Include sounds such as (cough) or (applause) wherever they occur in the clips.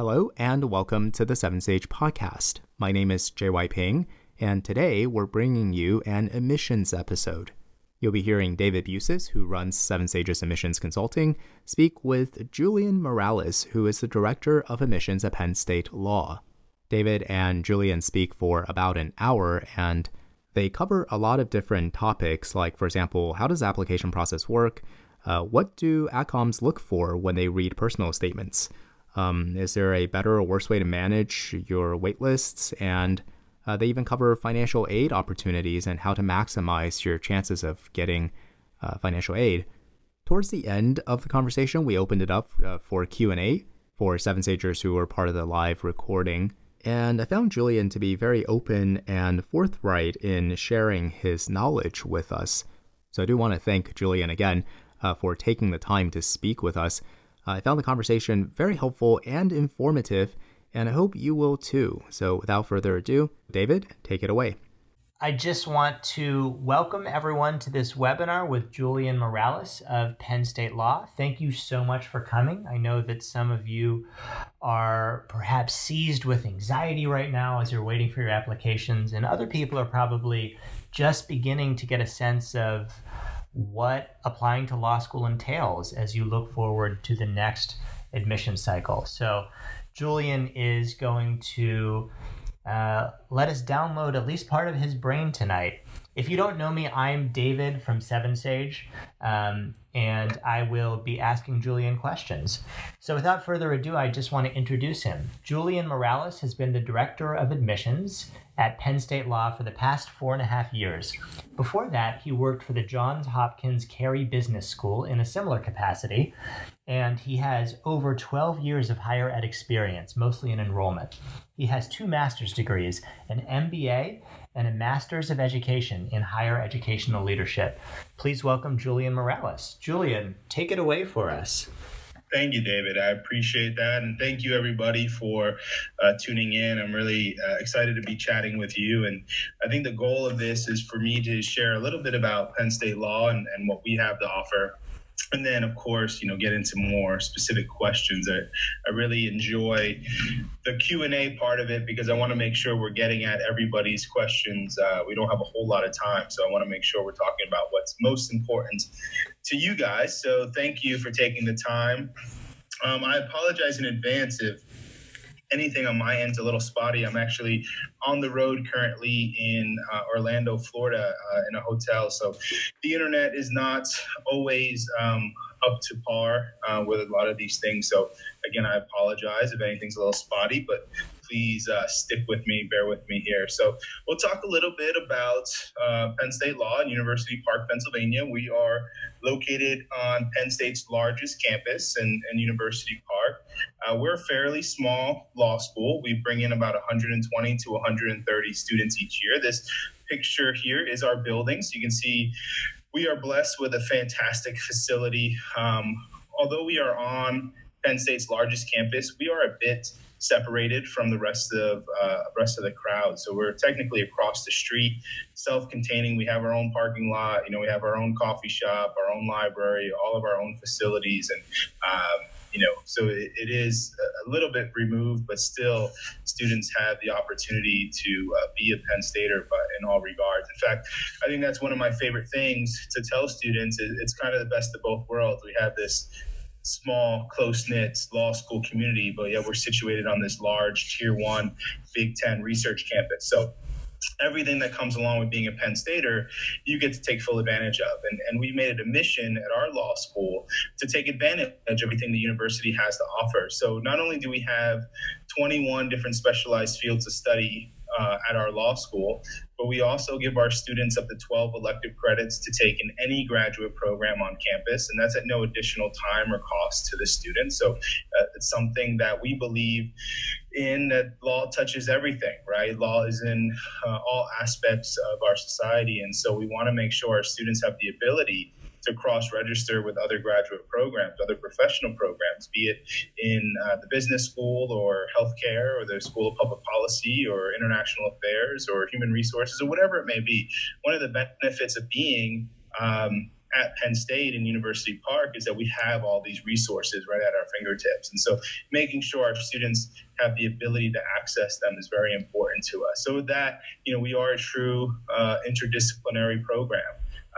Hello, and welcome to the Seven Sage podcast. My name is JY Ping, and today we're bringing you an emissions episode. You'll be hearing David Busis, who runs Seven Sages Admissions Consulting, speak with Julian Morales, who is the Director of Admissions at Penn State Law. David and Julian speak for about an hour, and they cover a lot of different topics, like, for example, how does application process work? Uh, what do AdComs look for when they read personal statements? Um, is there a better or worse way to manage your waitlists? And uh, they even cover financial aid opportunities and how to maximize your chances of getting uh, financial aid. Towards the end of the conversation, we opened it up uh, for Q&A for Seven Sagers who were part of the live recording. And I found Julian to be very open and forthright in sharing his knowledge with us. So I do want to thank Julian again uh, for taking the time to speak with us. Uh, I found the conversation very helpful and informative, and I hope you will too. So, without further ado, David, take it away. I just want to welcome everyone to this webinar with Julian Morales of Penn State Law. Thank you so much for coming. I know that some of you are perhaps seized with anxiety right now as you're waiting for your applications, and other people are probably just beginning to get a sense of what applying to law school entails as you look forward to the next admission cycle. So, Julian is going to uh, let us download at least part of his brain tonight. If you don't know me, I'm David from Seven Sage, um, and I will be asking Julian questions. So, without further ado, I just want to introduce him. Julian Morales has been the Director of Admissions at Penn State Law for the past four and a half years. Before that, he worked for the Johns Hopkins Carey Business School in a similar capacity, and he has over 12 years of higher ed experience, mostly in enrollment. He has two master's degrees, an MBA and a Master's of Education in Higher Educational Leadership. Please welcome Julian Morales. Julian, take it away for us. Thank you, David. I appreciate that. And thank you, everybody, for uh, tuning in. I'm really uh, excited to be chatting with you. And I think the goal of this is for me to share a little bit about Penn State law and, and what we have to offer and then of course you know get into more specific questions i, I really enjoy the q&a part of it because i want to make sure we're getting at everybody's questions uh, we don't have a whole lot of time so i want to make sure we're talking about what's most important to you guys so thank you for taking the time um, i apologize in advance if anything on my end's a little spotty. I'm actually on the road currently in uh, Orlando, Florida, uh, in a hotel. So the internet is not always um, up to par uh, with a lot of these things. So again, I apologize if anything's a little spotty, but please uh, stick with me, bear with me here. So we'll talk a little bit about uh, Penn State Law in University Park, Pennsylvania. We are located on Penn State's largest campus in, in University Park. Uh, we're a fairly small law school. We bring in about 120 to 130 students each year. This picture here is our building. So you can see we are blessed with a fantastic facility. Um, although we are on Penn State's largest campus, we are a bit separated from the rest of uh, rest of the crowd. So we're technically across the street, self-containing. We have our own parking lot. You know, we have our own coffee shop, our own library, all of our own facilities, and um, you know, so it, it is a little bit removed, but still, students have the opportunity to uh, be a Penn Stater, but in all regards. In fact, I think that's one of my favorite things to tell students. It's kind of the best of both worlds. We have this small, close knit law school community, but yeah, we're situated on this large tier one Big Ten research campus. So everything that comes along with being a Penn Stater, you get to take full advantage of. And, and we made it a mission at our law school to take advantage of everything the university has to offer. So not only do we have 21 different specialized fields of study uh, at our law school, but we also give our students up to 12 elective credits to take in any graduate program on campus, and that's at no additional time or cost to the student. So uh, it's something that we believe in that law touches everything, right? Law is in uh, all aspects of our society, and so we want to make sure our students have the ability to cross register with other graduate programs, other professional programs, be it in uh, the business school or healthcare or the School of Public Policy or International Affairs or Human Resources or whatever it may be. One of the benefits of being um, at Penn State and University Park is that we have all these resources right at our fingertips. And so making sure our students have the ability to access them is very important to us. So that, you know, we are a true uh, interdisciplinary program.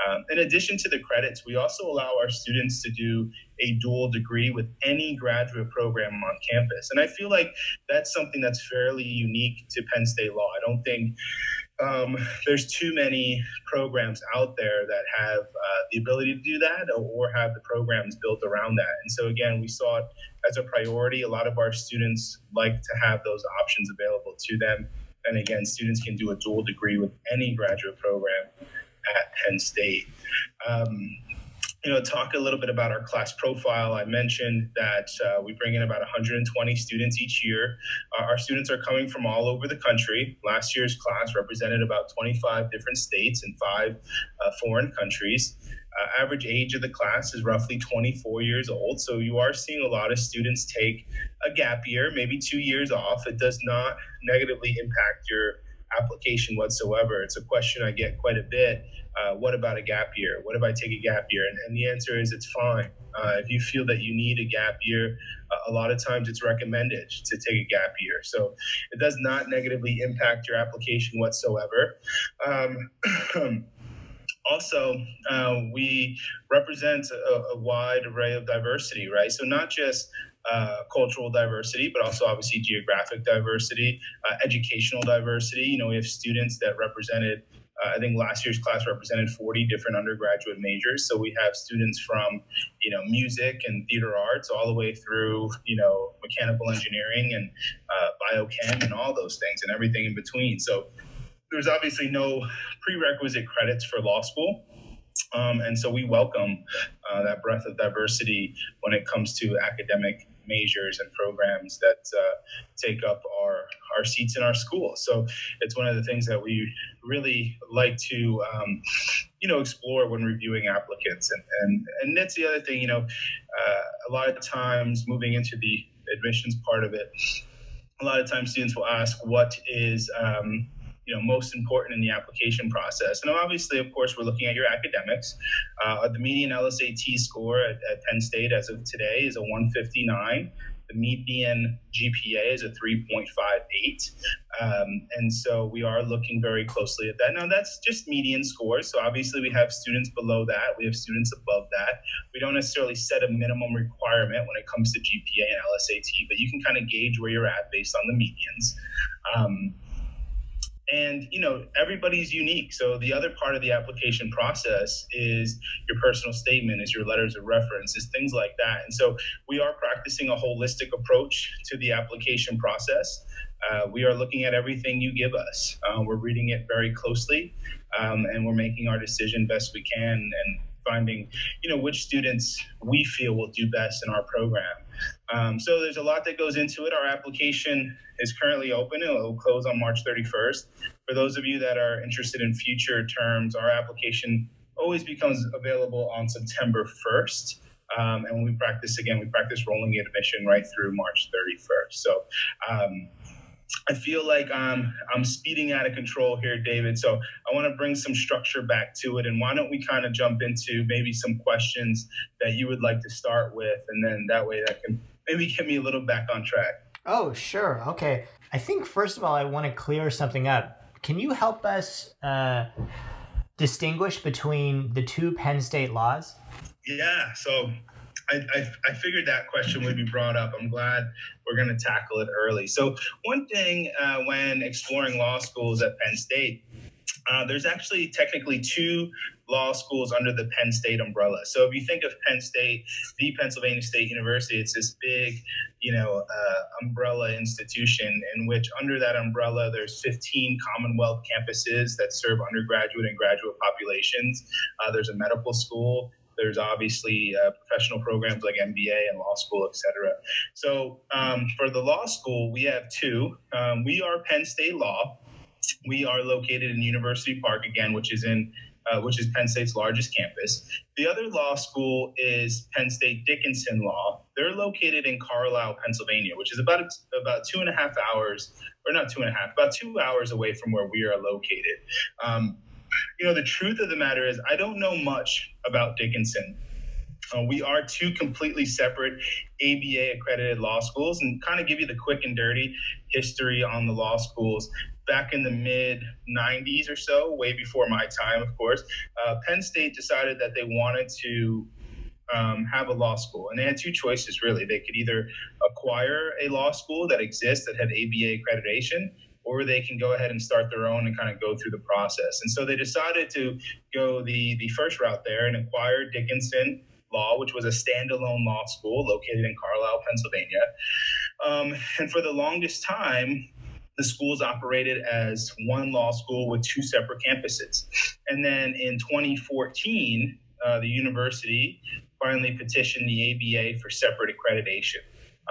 Um, in addition to the credits, we also allow our students to do a dual degree with any graduate program on campus. And I feel like that's something that's fairly unique to Penn State law. I don't think um, there's too many programs out there that have uh, the ability to do that or, have the programs built around that. And so, again, we saw it as a priority. A lot of our students like to have those options available to them. And again, students can do a dual degree with any graduate program at Penn State. Um, you know, talk a little bit about our class profile. I mentioned that uh, we bring in about 120 students each year. Uh, our students are coming from all over the country. Last year's class represented about 25 different states and five uh, foreign countries. Uh, average age of the class is roughly 24 years old. So you are seeing a lot of students take a gap year, maybe two years off. It does not negatively impact your application whatsoever. It's a question I get quite a bit. Uh, what about a gap year? What if I take a gap year? And, and the answer is it's fine. Uh, if you feel that you need a gap year, uh, a lot of times it's recommended to take a gap year. So it does not negatively impact your application whatsoever. Um, (clears throat) also, uh, we represent a, a, wide array of diversity, right? So, not just uh, cultural diversity, but also obviously geographic diversity, uh, educational diversity. You know, we have students that represented. Uh, I think last year's class represented 40 different undergraduate majors. So we have students from, you know, music and theater arts all the way through, you know, mechanical engineering and uh, biochem and all those things and everything in between. So there's obviously no prerequisite credits for law school. Um, and so we welcome uh, that breadth of diversity when it comes to academic majors and programs that uh, take up our, our seats in our school. So it's one of the things that we really like to, um, you know, explore when reviewing applicants. And, and, and that's the other thing, you know, uh, a lot of times moving into the admissions part of it, a lot of times students will ask what is, um, you know most important in the application process. And obviously, of course, we're looking at your academics. Uh, the median LSAT score at, at Penn State as of today is a 159 the median GPA is a 3.58. Um, and so we are looking very closely at that. Now, that's just median scores. So obviously, we have students below that, we have students above that. We don't necessarily set a minimum requirement when it comes to GPA and LSAT, but you can kind of gauge where you're at based on the medians. Um, and you know everybody's unique. So the other part of the application process is your personal statement is your letters of reference is things like that. And so we are practicing a holistic approach to the application process. Uh, we are looking at everything you give us. Uh, we're reading it very closely um, and we're making our decision best we can and finding you know which students we feel will do best in our program um, so there's a lot that goes into it. Our application is currently open. And it will close on March 31st. For those of you that are interested in future terms, our application always becomes available on September 1st. Um, and when we practice again, we practice rolling admission right through March 31st. So um, I feel like I'm I'm speeding out of control here, David. So I want to bring some structure back to it, and why don't we kind of jump into maybe some questions that you would like to start with, and then that way that can maybe get me a little back on track. Oh, sure. Okay. I think first of all, I want to clear something up. Can you help us uh, distinguish between the two Penn State laws? Yeah. So I, I, I, figured that question would be brought up. I'm glad we're going to tackle it early. So, one thing uh, when exploring law schools at Penn State, uh, there's actually technically two law schools under the Penn State umbrella. So if you think of Penn State, the Pennsylvania State University, it's this big, you know, uh, umbrella institution in which under that umbrella there's 15 Commonwealth campuses that serve undergraduate and graduate populations. Uh, there's a medical school. There's obviously uh, professional programs like MBA and law school, et cetera. So um, for the law school, we have two. Um, we are Penn State Law. We are located in University Park again, which is in uh, which is Penn State's largest campus. The other law school is Penn State Dickinson Law. They're located in Carlisle, Pennsylvania, which is about about two and a half hours, or not two and a half, about two hours away from where we are located. Um, you know, the truth of the matter is, I don't know much about Dickinson. Uh, we are two completely separate ABA accredited law schools, and kind of give you the quick and dirty history on the law schools. Back in the mid 90s or so, way before my time, of course, uh, Penn State decided that they wanted to um, have a law school. And they had two choices, really. They could either acquire a law school that exists that had ABA accreditation, or they can go ahead and start their own and kind of go through the process. And so they decided to go the, the first route there and acquire Dickinson Law, which was a standalone law school located in Carlisle, Pennsylvania. Um, and for the longest time, the schools operated as one law school with two separate campuses. And then in 2014, uh, the university finally petitioned the ABA for separate accreditation.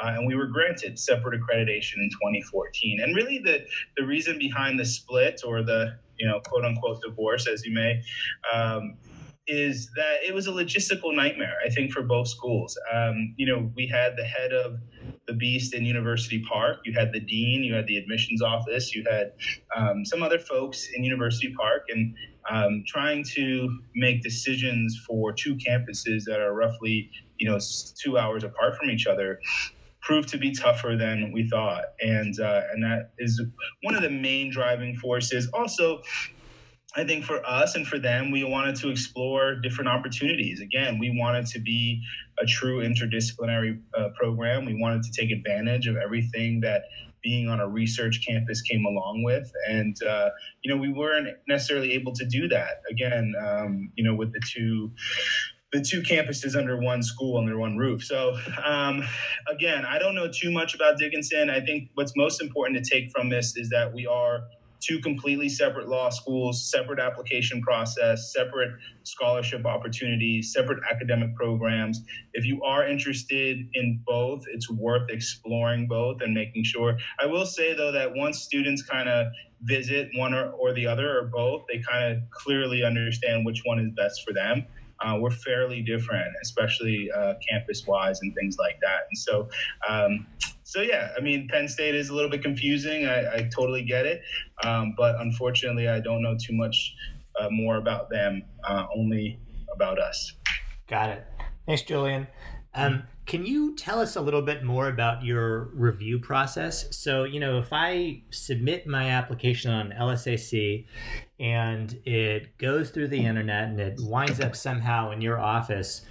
Uh, and we were granted separate accreditation in 2014. And really, the the reason behind the split or the you know quote unquote divorce, as you may, um, is that it was a logistical nightmare. I think for both schools. Um, you know, we had the head of the beast in University Park. You had the dean. You had the admissions office. You had um, some other folks in University Park, and um, trying to make decisions for two campuses that are roughly you know two hours apart from each other proved to be tougher than we thought and uh, and that is one of the main driving forces also I think for us and for them, we wanted to explore different opportunities. Again, we wanted to be a true interdisciplinary uh, program. We wanted to take advantage of everything that being on a research campus came along with. And, uh, you know, we weren't necessarily able to do that again, um, you know, with the two the two campuses under one school under one roof. So um, again, I don't know too much about Dickinson. I think what's most important to take from this is that we are two completely separate law schools, separate application process, separate scholarship opportunities, separate academic programs. If you are interested in both, it's worth exploring both and making sure. I will say though that once students kind of visit one or, or the other or both, they kind of clearly understand which one is best for them. Uh, we're fairly different, especially uh, campus wise and things like that. And so, um, so yeah, I mean, Penn State is a little bit confusing. I, I totally get it, um, but unfortunately, I don't know too much uh, more about them. Uh, only about us. Got it. Thanks, Julian. Um, can you tell us a little bit more about your review process? So, you know, if I submit my application on LSAC and it goes through the internet and it winds up somehow in your office,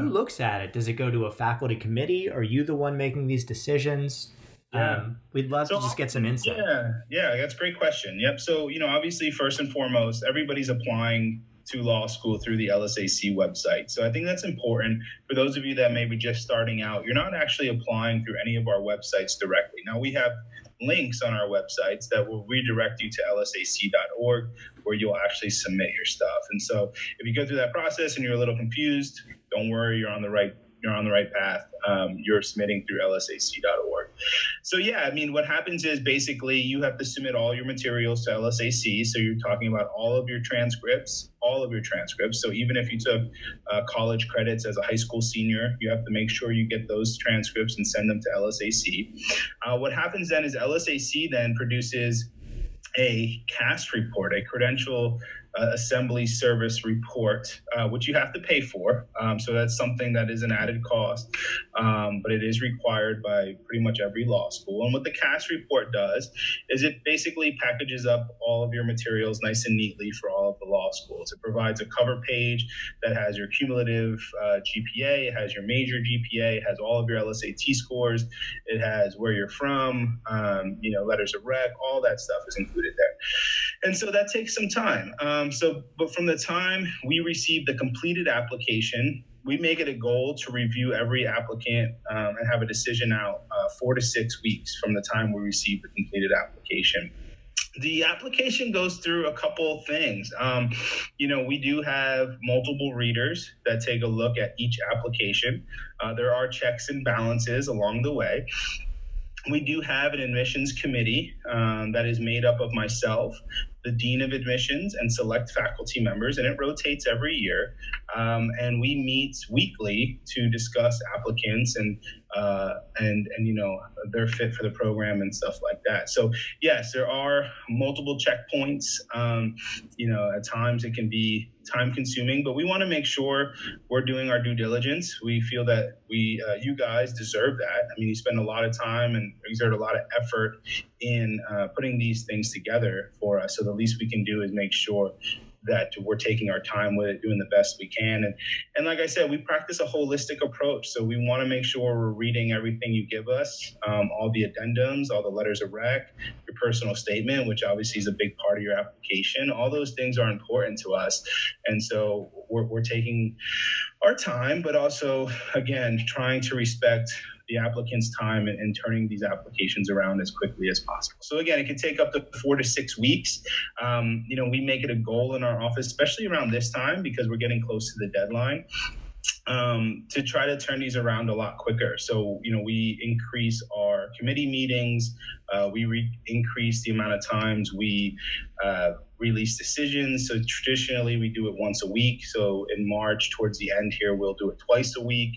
who looks at it? Does it go to a faculty committee? Are you the one making these decisions? Yeah. Um, we'd love so, to just get some insight. Yeah, yeah, that's a great question. Yep. So, you know, obviously, first and foremost, everybody's applying to law school through the LSAC website. So I think that's important for those of you that may be just starting out. You're not actually applying through any of our websites directly. Now, we have links on our websites that will redirect you to lsac.org where you'll actually submit your stuff. And so if you go through that process and you're a little confused, don't worry, you're on the right you're on the right path. Um, you're submitting through lsac.org. So yeah, I mean, what happens is basically you have to submit all your materials to LSAC. So you're talking about all of your transcripts, all of your transcripts. So even if you took uh, college credits as a high school senior, you have to make sure you get those transcripts and send them to LSAC. Uh, what happens then is LSAC then produces a CAS report, a credential uh, assembly service report, uh, which you have to pay for. Um, so that's something that is an added cost, um, but it is required by pretty much every law school. And what the CAS report does is it basically packages up all of your materials nice and neatly for all of the law schools. It provides a cover page that has your cumulative uh, GPA, it has your major GPA, it has all of your LSAT scores, it has where you're from, um, you know, letters of rec, all that stuff is included there. And so that takes some time. Um, so, but from the time we receive the completed application, we make it a goal to review every applicant um, and have a decision out uh, four to six weeks from the time we receive the completed application the application goes through a couple things. Um, you know, we do have multiple readers that take a look at each application. Uh, there are checks and balances along the way we do have an admissions committee um, that is made up of myself, the dean of admissions and select faculty members, and it rotates every year. Um, and we meet weekly to discuss applicants and uh, and and you know they're fit for the program and stuff like that. So yes, there are multiple checkpoints. Um, you know, at times it can be time consuming, but we want to make sure we're doing our due diligence. We feel that we, uh, you guys, deserve that. I mean, you spend a lot of time and exert a lot of effort in uh, putting these things together for us. So the least we can do is make sure that we're taking our time with it, doing the best we can. And and like I said, we practice a holistic approach. So we want to make sure we're reading everything you give us, um, all the addendums, all the letters of rec, your personal statement, which obviously is a big part of your application. All those things are important to us. And so we're, we're taking our time, but also again trying to respect the applicant's time and, in, turning these applications around as quickly as possible. So again, it can take up to four to six weeks. Um, you know, we make it a goal in our office, especially around this time because we're getting close to the deadline. Um, to try to turn these around a lot quicker. So, you know, we increase our committee meetings, uh, we re- increase the amount of times we uh, release decisions. So traditionally we do it once a week. So in March, towards the end here, we'll do it twice a week.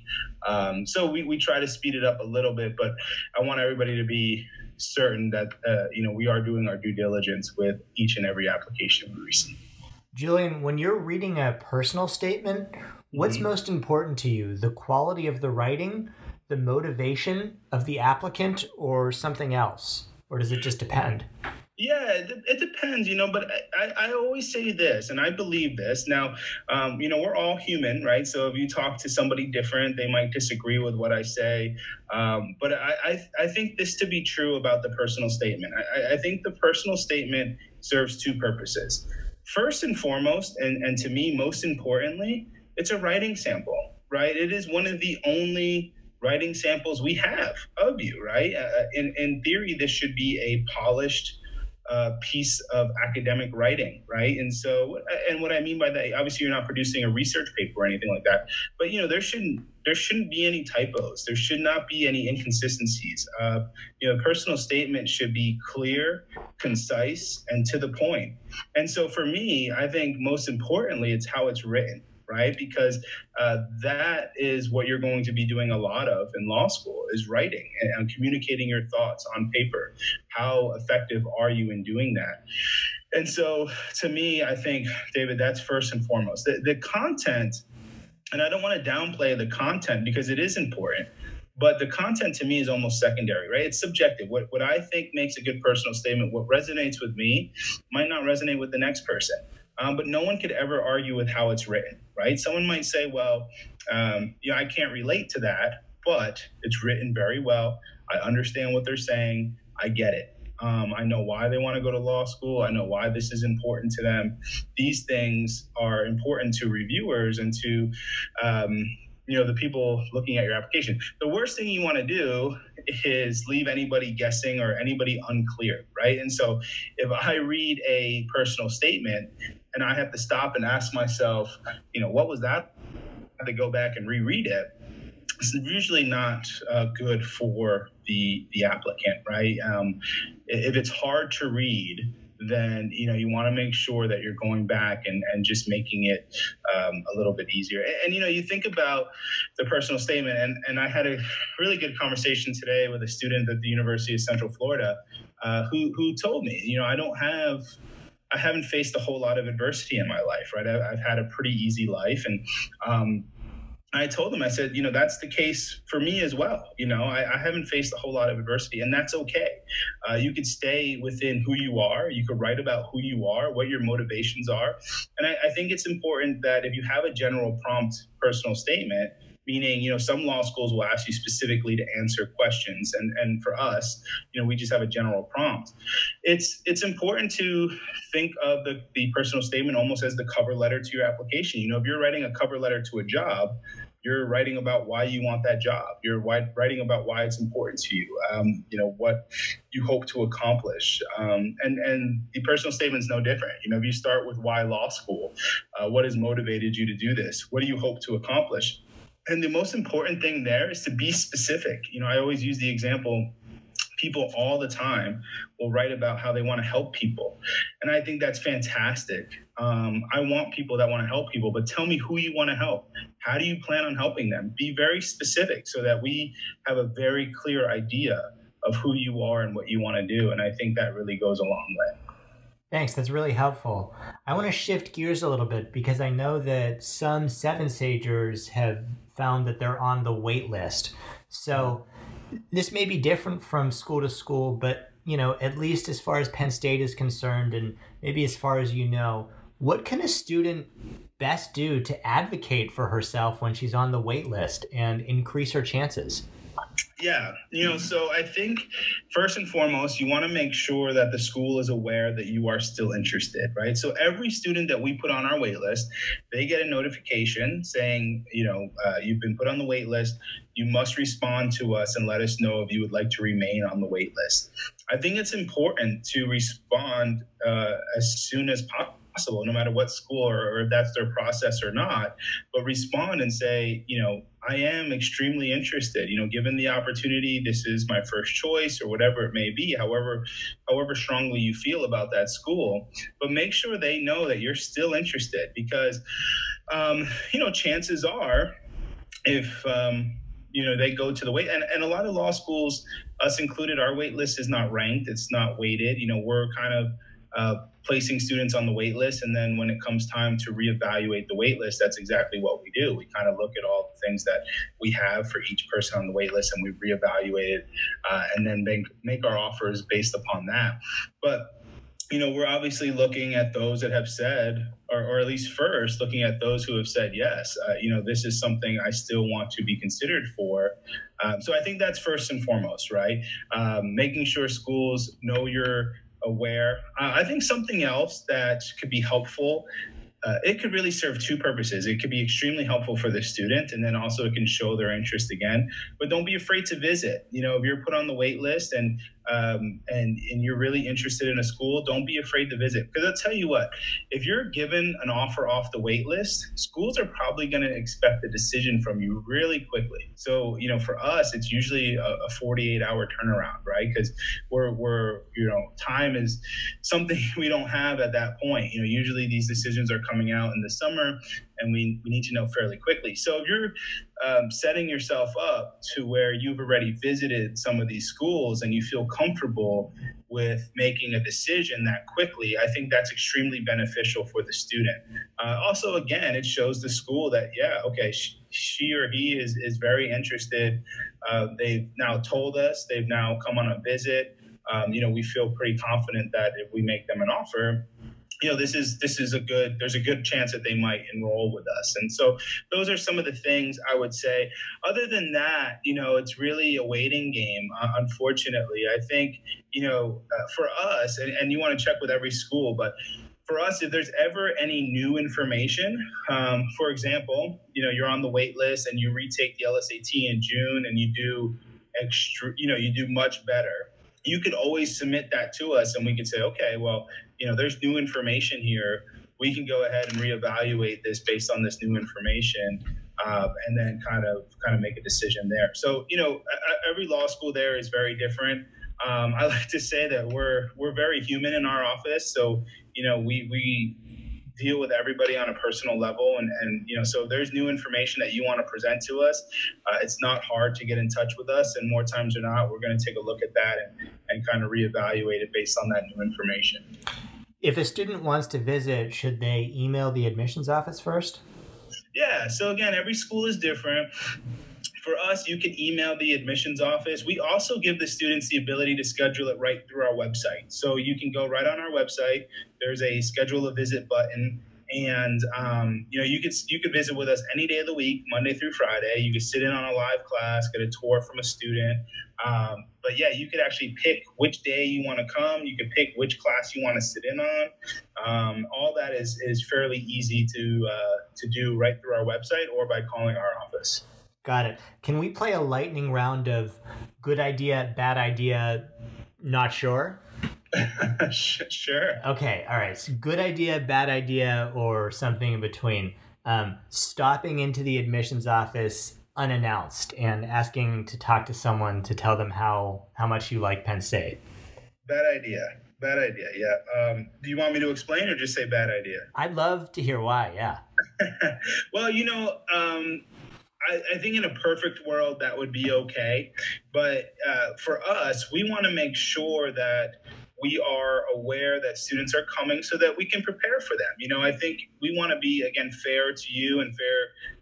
Um, so we, we try to speed it up a little bit, but I want everybody to be certain that uh, you know we are doing our due diligence with each and every application we receive. Julian, when you're reading a personal statement, what's mm-hmm. most important to you? The quality of the writing, the motivation of the applicant, or something else? Or does it just depend? Yeah, it, it, depends, you know, but I, I always say this, and I believe this. Now, um, you know, we're all human, right? So if you talk to somebody different, they might disagree with what I say. Um, but I, I, I, think this to be true about the personal statement. I, I think the personal statement serves two purposes. First and foremost, and, and to me, most importantly, it's a writing sample, right? It is one of the only writing samples we have of you, right? Uh, in, in theory, this should be a polished, uh, piece of academic writing, right? And so, and what I mean by that, obviously, you're not producing a research paper or anything like that, but you know, there shouldn't there shouldn't be any typos. There should not be any inconsistencies. Uh, you know, personal statement should be clear, concise, and to the point. And so, for me, I think most importantly, it's how it's written right? Because uh, that is what you're going to be doing a lot of in law school is writing and, communicating your thoughts on paper. How effective are you in doing that? And so, to me, I think, David, that's first and foremost. The, the content, and I don't want to downplay the content because it is important but the content to me is almost secondary right it's subjective what, what i think makes a good personal statement what resonates with me might not resonate with the next person um, but no one could ever argue with how it's written, right? Someone might say, well, um, you know, I can't relate to that, but it's written very well. I understand what they're saying. I get it. Um, I know why they want to go to law school. I know why this is important to them. These things are important to reviewers and to um, you know the people looking at your application the worst thing you want to do is leave anybody guessing or anybody unclear right and so if i read a personal statement and I have to stop and ask myself, you know, what was that? To go back and reread it. It's usually not uh, good for the the applicant, right? Um, if it's hard to read, then you know you want to make sure that you're going back and, and just making it um, a little bit easier and, and, you know you think about the personal statement and, and i had a really good conversation today with a student at the university of central florida uh, who, who told me you know i don't have I haven't faced a whole lot of adversity in my life, right? I, have had a pretty easy life, and um, I told them, I said, you know, that's the case for me as well. You know, I, I haven't faced a whole lot of adversity, and that's okay. Uh, you could stay within who you are. You could write about who you are, what your motivations are, and I, I think it's important that if you have a general prompt personal statement meaning you know some law schools will ask you specifically to answer questions and and for us you know we just have a general prompt it's it's important to think of the, the personal statement almost as the cover letter to your application you know if you're writing a cover letter to a job you're writing about why you want that job. You're writing about why it's important to you. Um, you know what you hope to accomplish, um, and and the personal statement is no different. You know, if you start with why law school, uh, what has motivated you to do this? What do you hope to accomplish? And the most important thing there is to be specific. You know, I always use the example people all the time will write about how they want to help people. And I think that's fantastic. Um, I want people that want to help people, but tell me who you want to help. How do you plan on helping them? Be very specific so that we have a very clear idea of who you are and what you want to do. And I think that really goes a long way. Thanks. That's really helpful. I want to shift gears a little bit because I know that some seven sagers have found that they're on the wait list. So this may be different from school to school, but you know, at least as far as Penn State is concerned, and maybe as far as you know, what can a student best do to advocate for herself when she's on the wait list and increase her chances? Yeah, you know, so I think first and foremost, you want to make sure that the school is aware that you are still interested, right? So every student that we put on our wait list, they get a notification saying, you know, uh, you've been put on the wait list. You must respond to us and let us know if you would like to remain on the wait list. I think it's important to respond uh, as soon as possible possible, no matter what school or, or, if that's their process or not. But respond and say, you know, I am extremely interested. You know, given the opportunity, this is my first choice or whatever it may be. However, however strongly you feel about that school, but make sure they know that you're still interested because, um, you know, chances are, if um, you know they go to the wait and, and a lot of law schools us included our wait list is not ranked it's not weighted you know we're kind of uh, placing students on the wait list. And then when it comes time to reevaluate the wait list, that's exactly what we do. We kind of look at all the things that we have for each person on the wait list and we reevaluate it uh, and then make, make our offers based upon that. But you know, we're obviously looking at those that have said, or, or at least first, looking at those who have said, yes, uh, you know, this is something I still want to be considered for. Um, so I think that's first and foremost, right? Um, making sure schools know your aware. Uh, I think something else that could be helpful uh, it could really serve two purposes. It could be extremely helpful for the student, and then also it can show their interest again. But don't be afraid to visit. You know, if you're put on the wait list and um, and and you're really interested in a school, don't be afraid to visit. Because I'll tell you what, if you're given an offer off the wait list, schools are probably going to expect a decision from you really quickly. So you know, for us, it's usually a, a 48 hour turnaround, right? Because we're we're you know, time is something (laughs) we don't have at that point. You know, usually these decisions are coming out in the summer, and we, we need to know fairly quickly. So if you're um, setting yourself up to where you've already visited some of these schools and you feel comfortable with making a decision that quickly, I think that's extremely beneficial for the student. Uh, also, again, it shows the school that, yeah, okay, she, she or he is, is very interested. Uh, they've now told us, they've now come on a visit. Um, you know, we feel pretty confident that if we make them an offer, you know this is this is a good there's a good chance that they might enroll with us and so those are some of the things i would say other than that you know it's really a waiting game uh, unfortunately i think you know uh, for us and, and you want to check with every school but for us, if there's ever any new information, um, for example, you know, you're on the wait list and you retake the LSAT in June and you do extra, you know, you do much better. You could always submit that to us and we could say, okay, well, you know, there's new information here. We can go ahead and reevaluate this based on this new information, uh, and then kind of kind of make a decision there. So, you know, every law school there is very different. Um, I (laughs) like to say that we're we're very human in our office. So, you know, we we deal with everybody on a personal level and, and you know so if there's new information that you want to present to us uh, it's not hard to get in touch with us and more times than not we're going to take a look at that and, and kind of reevaluate it based on that new information if a student wants to visit, should they email the admissions office first? Yeah. So again, every school is different. For us, you can email the admissions office. We also give the students the ability to schedule it right through our website. So you can go right on our website. There's a schedule a visit button and um, you know you could you could visit with us any day of the week monday through friday. You could sit in on a live class get a tour from a student. Um, but yeah you could actually pick which day you want to come. You could pick which class you want to sit in on. Um, all that is is fairly easy to uh, to do right through our website or by calling our office. Got it. Can we play a lightning round of good idea bad idea not sure (laughs) sure. Okay. All right. So good idea, bad idea, or something in between. Um, stopping into the admissions office unannounced and asking to talk to someone to tell them how how much you like Penn State. Bad idea. Bad idea. Yeah. Um, do you want me to explain or just say bad idea? I'd love to hear why. Yeah. (laughs) well, you know, um, I, I, think in a perfect world that would be okay. But uh, for us, we want to make sure that we are aware that students are coming so that we can prepare for them. You know, I think we want to be, again, fair to you and fair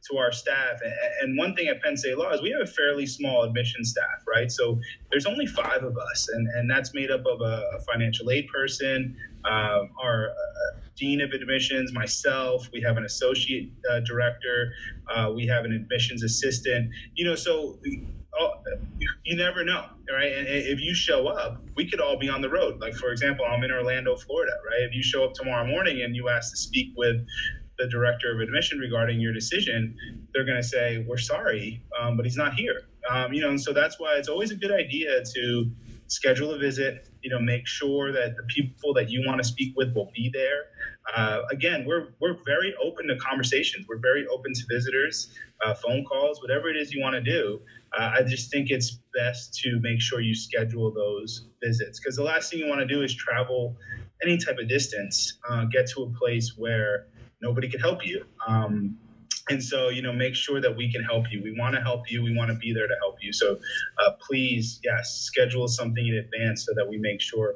to our staff. And one thing at Penn State Law is we have a fairly small admission staff, right? So there's only five of us, and, and that's made up of a, financial aid person, um, our uh, dean of admissions, myself. We have an associate uh, director. Uh, we have an admissions assistant. You know, so oh, you never know, right? And if you show up, we could all be on the road. Like for example, I'm in Orlando, Florida, right? If you show up tomorrow morning and you ask to speak with the director of admission regarding your decision, they're going to say, "We're sorry, um, but he's not here." Um, you know, and so that's why it's always a good idea to schedule a visit. You know, make sure that the people that you want to speak with will be there. Uh, again, we're we're very open to conversations. We're very open to visitors, uh, phone calls, whatever it is you want to do. Uh, I just think it's best to make sure you schedule those visits because the last thing you want to do is travel any type of distance, uh, get to a place where nobody can help you. Um, and so, you know, make sure that we can help you. We want to help you. We want to be there to help you. So uh, please, yes, schedule something in advance so that we make sure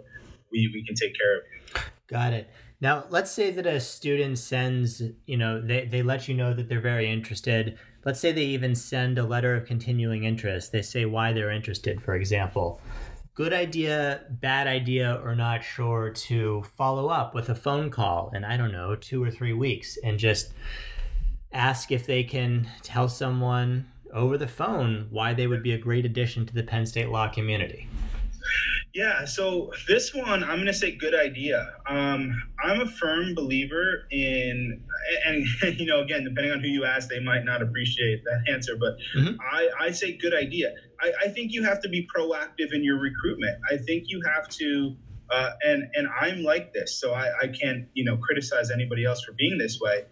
we, we can take care of you. Got it. Now, let's say that a student sends, you know, they, they let you know that they're very interested. Let's say they even send a letter of continuing interest. They say why they're interested, for example good idea, bad idea, or not sure to follow up with a phone call in, I don't know, two or three weeks and just ask if they can tell someone over the phone why they would be a great addition to the Penn State law community. Yeah, so this one, I'm going to say good idea. Um, I'm a firm believer in, and, (laughs) you know, again, depending on who you ask, they might not appreciate that answer, but mm-hmm. I, I say good idea. I, I think you have to be proactive in your recruitment. I think you have to, uh, and and I'm like this, so I, I can't you know criticize anybody else for being this way.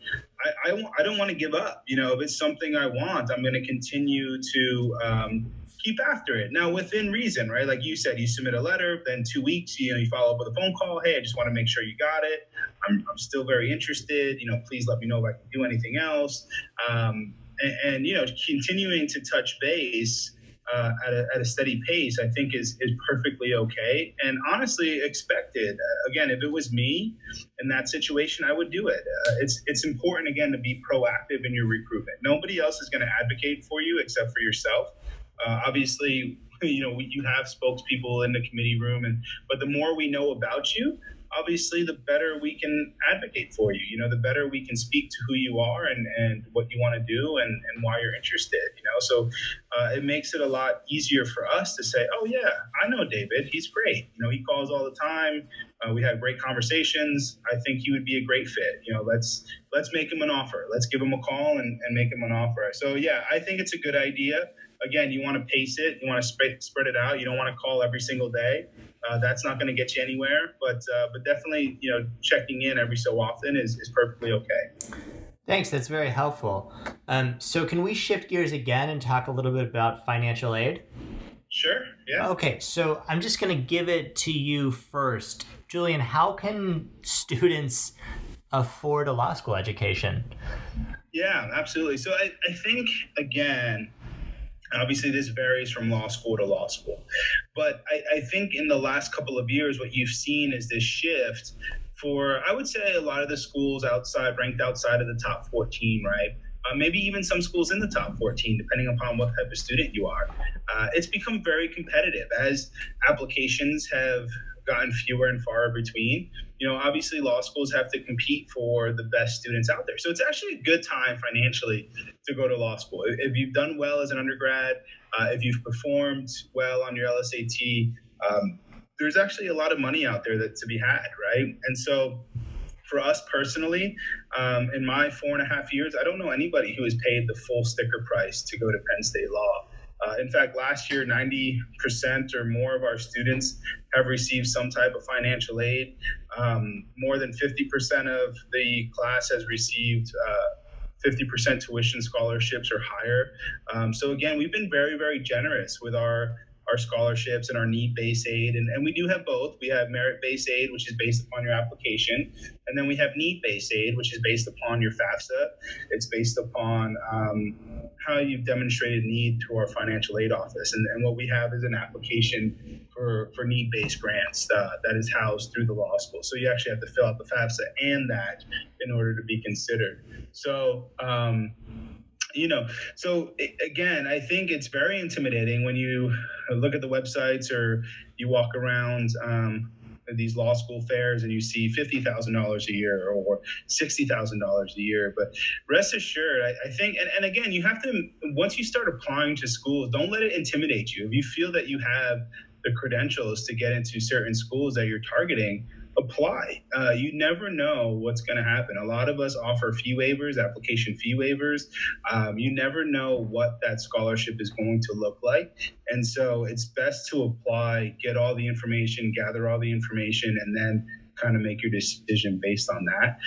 I I, I don't want to give up. You know, if it's something I want, I'm going to continue to um, keep after it. Now, within reason, right? Like you said, you submit a letter, then two weeks, you know, you follow up with a phone call. Hey, I just want to make sure you got it. I'm, I'm still very interested. You know, please let me know if I can do anything else. Um, and, and, you know, continuing to touch base uh, at, a, at a steady pace, I think is is perfectly okay and honestly expected. Uh, again, if it was me in that situation, I would do it. Uh, it's it's important again to be proactive in your recruitment. Nobody else is going to advocate for you except for yourself. Uh, obviously, (laughs) you know you have spokespeople in the committee room, and but the more we know about you, obviously the better we can advocate for you. You know, the better we can speak to who you are and, and what you want to do and, and why you're interested, you know. So uh, it makes it a lot easier for us to say, oh, yeah, I know David. He's great. You know, he calls all the time. Uh, we have great conversations. I think he would be a great fit. You know, let's let's make him an offer. Let's give him a call and, and make him an offer. So, yeah, I think it's a good idea again, you want to pace it, you want to spread spread it out. You don't want to call every single day. Uh, that's not going to get you anywhere. But uh, but definitely, you know, checking in every so often is is perfectly okay. Thanks. That's very helpful. Um, so can we shift gears again and talk a little bit about financial aid? Sure. Yeah. Okay. So I'm just going to give it to you first, Julian. How can students afford a law school education? Yeah, absolutely. So I, I think again Obviously, this varies from law school to law school. But I, I, think in the last couple of years, what you've seen is this shift for, I would say, a lot of the schools outside, ranked outside of the top 14, right? Uh, maybe even some schools in the top 14, depending upon what type of student you are. Uh, it's become very competitive as applications have gotten fewer and far between. You know, obviously, law schools have to compete for the best students out there. So it's actually a good time financially to go to law school. If you've done well as an undergrad, uh, if you've performed well on your LSAT, um, there's actually a lot of money out there that to be had, right? And so for us personally, um, in my four and a half years, I don't know anybody who has paid the full sticker price to go to Penn State Law. Uh, in fact, last year, 90% or more of our students have received some type of financial aid. Um, more than 50% of the class has received uh, 50% tuition scholarships or higher. Um, so again, we've been very, very generous with our our scholarships and our need-based aid, and, and we do have both. We have merit-based aid, which is based upon your application, and then we have need-based aid, which is based upon your FAFSA. It's based upon um, how you've demonstrated need to our financial aid office, and, and what we have is an application for, for need-based grants uh, that is housed through the law school. So you actually have to fill out the FAFSA and that in order to be considered. So um, you know so again i think it's very intimidating when you look at the websites or you walk around um, these law school fairs and you see $50,000 a year or $60,000 a year. But rest assured, I, I think, and, and again, you have to, once you start applying to schools, don't let it intimidate you. If you feel that you have the credentials to get into certain schools that you're targeting, apply. Uh, you never know what's going to happen. A lot of us offer fee waivers, application fee waivers. Um, you never know what that scholarship is going to look like. And so it's best to apply, get all the information, gather all the information, and then kind of make your decision based on that.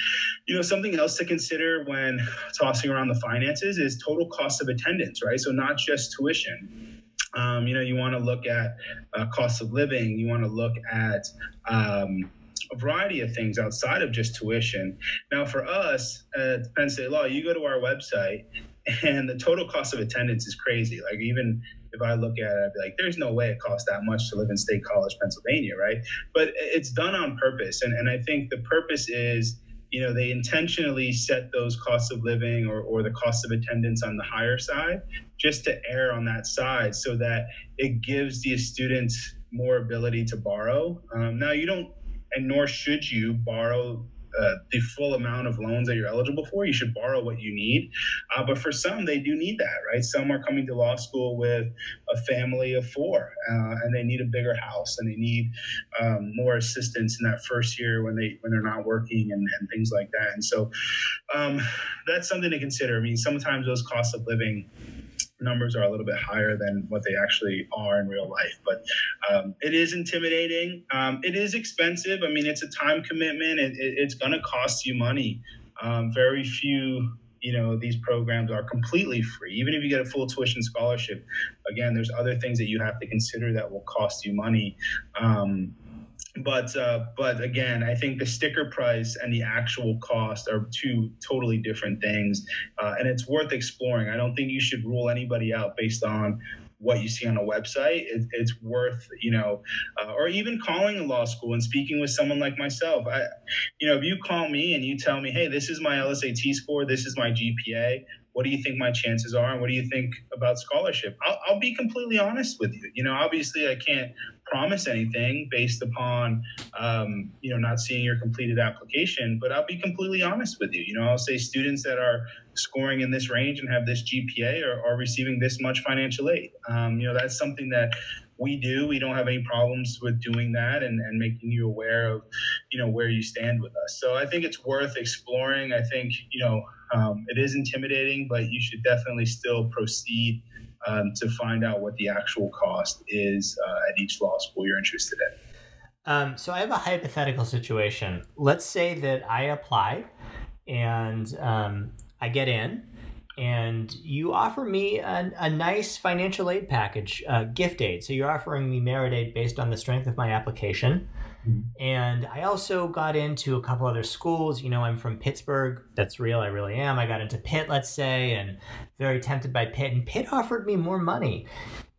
You know, something else to consider when tossing around the finances is total cost of attendance, right? So not just tuition. Um, you know, you want to look at uh, cost of living. You want to look at um, a variety of things outside of just tuition. Now, for us at Penn State Law, you go to our website and the total cost of attendance is crazy. Like, even if I look at it, I'd be like, there's no way it costs that much to live in State College, Pennsylvania, right? But it's done on purpose. And, and I think the purpose is, you know, they intentionally set those costs of living or, or the cost of attendance on the higher side just to err on that side so that it gives the students more ability to borrow. Um, now, you don't and nor should you borrow uh, the full amount of loans that you're eligible for. You should borrow what you need. Uh, but for some, they do need that, right? Some are coming to law school with a family of four uh, and they need a bigger house and they need um, more assistance in that first year when, they, when they're not working and, and things like that. And so um, that's something to consider. I mean, sometimes those costs of living numbers are a little bit higher than what they actually are in real life. But um, it is intimidating. Um, it is expensive. I mean, it's a time commitment. It, it, it's going to cost you money. Um, very few, you know, these programs are completely free. Even if you get a full tuition scholarship, again, there's other things that you have to consider that will cost you money. Um, but uh, but again, I think the sticker price and the actual cost are two totally different things, uh, and it's worth exploring. I don't think you should rule anybody out based on what you see on a website. It, it's worth you know, uh, or even calling a law school and speaking with someone like myself. I, you know, if you call me and you tell me, hey, this is my LSAT score, this is my GPA what do you think my chances are and what do you think about scholarship? I'll, I'll, be completely honest with you. You know obviously i can't promise anything based upon um, you know not seeing your completed application but i'll be completely honest with you. You know i'll say students that are scoring in this range and have this gpa are, are receiving this much financial aid. Um, you know that's something that we do we don't have any problems with doing that and, and making you aware of you know where you stand with us so i think it's worth exploring i think you know um, it is intimidating but you should definitely still proceed um, to find out what the actual cost is uh, at each law school you're interested in. Um, so I have a hypothetical situation. Let's say that I apply and um, I get in, and you offer me a, a nice financial aid package, uh, gift aid. So you're offering me merit aid based on the strength of my application. And I also got into a couple other schools. You know, I'm from Pittsburgh. That's real. I really am. I got into Pitt, let's say, and very tempted by Pitt. And Pitt offered me more money.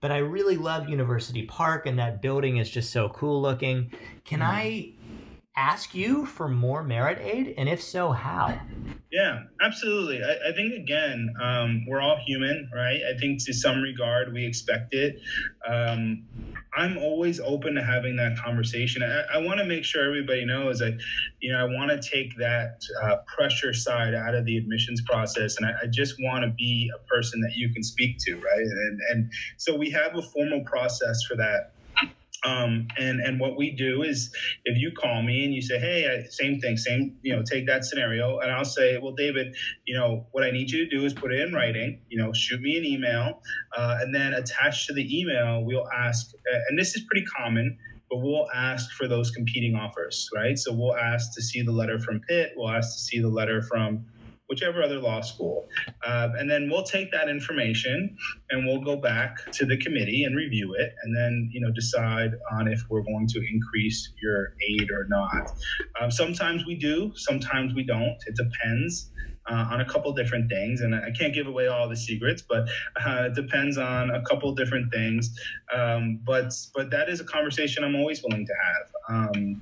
But I really love University Park, and that building is just so cool looking. Can mm. I ask you for more merit aid? And if so, how? Yeah, absolutely. I, I think, again, um, we're all human, right? I think to some regard, we expect it. Um, I'm always open to having that conversation. I, I want to make sure everybody knows that, you know, I want to take that uh, pressure side out of the admissions process, and I, I just want to be a person that you can speak to, right? And and so we have a formal process for that. Um, and and what we do is, if you call me and you say, "Hey, I, same thing, same you know, take that scenario," and I'll say, "Well, David, you know, what I need you to do is put it in writing. You know, shoot me an email, uh, and then attached to the email, we'll ask, and this is pretty common." But we'll ask for those competing offers, right? So we'll ask to see the letter from Pitt. We'll ask to see the letter from whichever other law school. Uh, and then we'll take that information and we'll go back to the committee and review it and then, you know, decide on if we're going to increase your aid or not. Um, sometimes we do, sometimes we don't. It depends. Uh, on a couple different things, and I can't give away all the secrets, but uh, it depends on a couple different things. Um, but but that is a conversation I'm always willing to have. Um,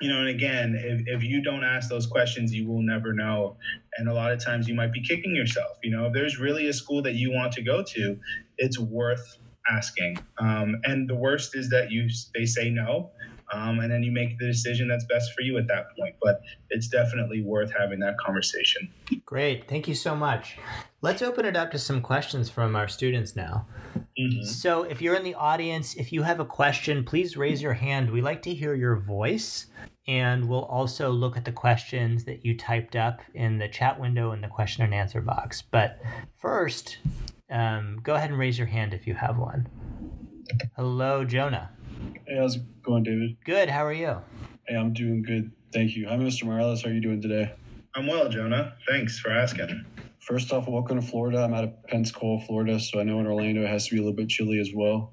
you know, and again, if, if you don't ask those questions, you will never know. And a lot of times you might be kicking yourself. You know, if there's really a school that you want to go to, it's worth asking. Um, and the worst is that you they say no, um, and then you make the decision that's best for you at that point. But it's definitely worth having that conversation. Great, thank you so much. Let's open it up to some questions from our students now. Mm-hmm. So, if you're in the audience, if you have a question, please raise your hand. We like to hear your voice, and we'll also look at the questions that you typed up in the chat window in the question and answer box. But first, um, go ahead and raise your hand if you have one. Hello, Jonah. Hey, how's it going, David? Good. How are you? Hey, I'm doing good. Thank you. Hi, Mr. Morales. How are you doing today? I'm well, Jonah. Thanks for asking. First off, welcome to Florida. I'm out of Pensacola, Florida, so I know in Orlando it has to be a little bit chilly as well.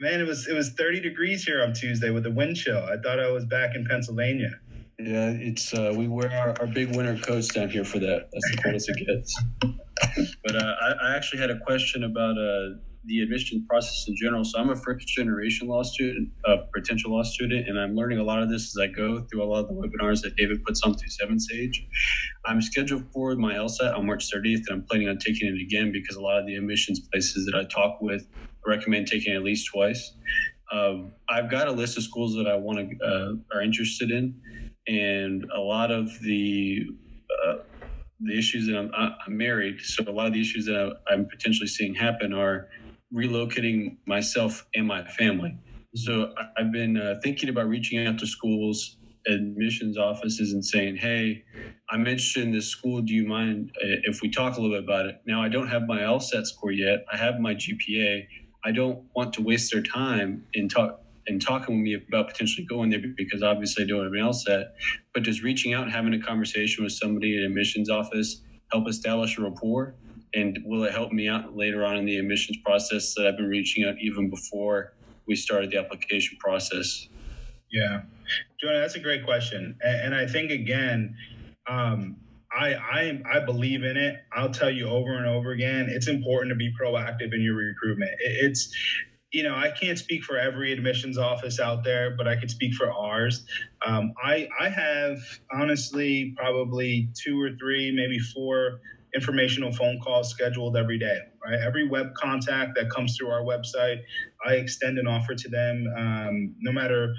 Man, it was it was 30 degrees here on Tuesday with a wind chill. I thought I was back in Pennsylvania. Yeah, it's uh, we wear our, our big winter coats down here for that. That's the coldest it gets. But uh, I, I actually had a question about uh, the admission process in general. So I'm a first generation law student, a potential law student, and I'm learning a lot of this as I go through a lot of the webinars that David puts on through 7Sage. I'm scheduled for my LSAT on March 30th, and I'm planning on taking it again because a lot of the admissions places that I talk with recommend taking at least twice. Um, I've got a list of schools that I want to uh, are interested in, and a lot of the uh, the issues that I'm, I'm, married, so a lot of the issues that I'm potentially seeing happen are relocating myself and my family. So I've been uh, thinking about reaching out to schools, admissions offices, and saying, "Hey, I'm interested in this school. Do you mind uh, if we talk a little bit about it?" Now I don't have my LSAT score yet. I have my GPA. I don't want to waste their time in talk and talking with me about potentially going there because obviously I don't have an LSAT. But just reaching out and having a conversation with somebody in admissions office help establish a rapport and will it help me out later on in the admissions process that I've been reaching out even before we started the application process? Yeah, Jonah, that's a great question, and, and I think again, um, I, I I believe in it. I'll tell you over and over again. It's important to be proactive in your recruitment. It, it's you know, I can't speak for every admissions office out there, but I could speak for ours. Um, I I have honestly probably two or three, maybe four informational phone calls scheduled every day. Right, every web contact that comes through our website, I extend an offer to them, um, no matter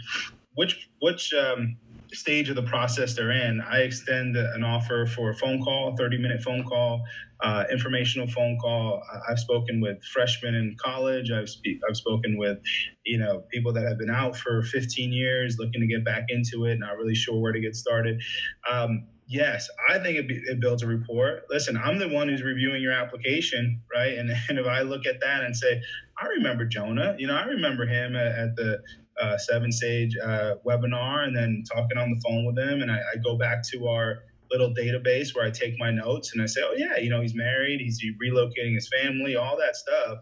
which which um, stage of the process they're in. I extend an offer for a phone call, a 30 minute phone call, uh, informational phone call. I've spoken with freshmen in college. I've spe- I've spoken with, you know, people that have been out for 15 years, looking to get back into it, not really sure where to get started. Um, Yes, I think it, it builds a rapport. Listen, I'm the one who's reviewing your application, right? And, (laughs) and if I look at that and say, I remember Jonah, you know, I remember him at, at the uh, 7Sage uh, webinar and then talking on the phone with him. And I, I, go back to our little database where I take my notes and I say, oh, yeah, you know, he's married, he's relocating his family, all that stuff.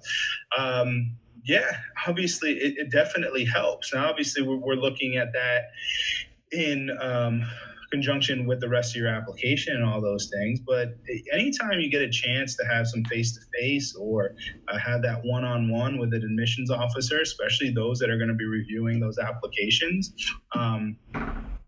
Um, yeah, obviously, it, it, definitely helps. Now, obviously, we're, we're looking at that in. Um, conjunction with the rest of your application and all those things. But anytime you get a chance to have some face to face or uh, have that one on one with an admissions officer, especially those that are going to be reviewing those applications, um,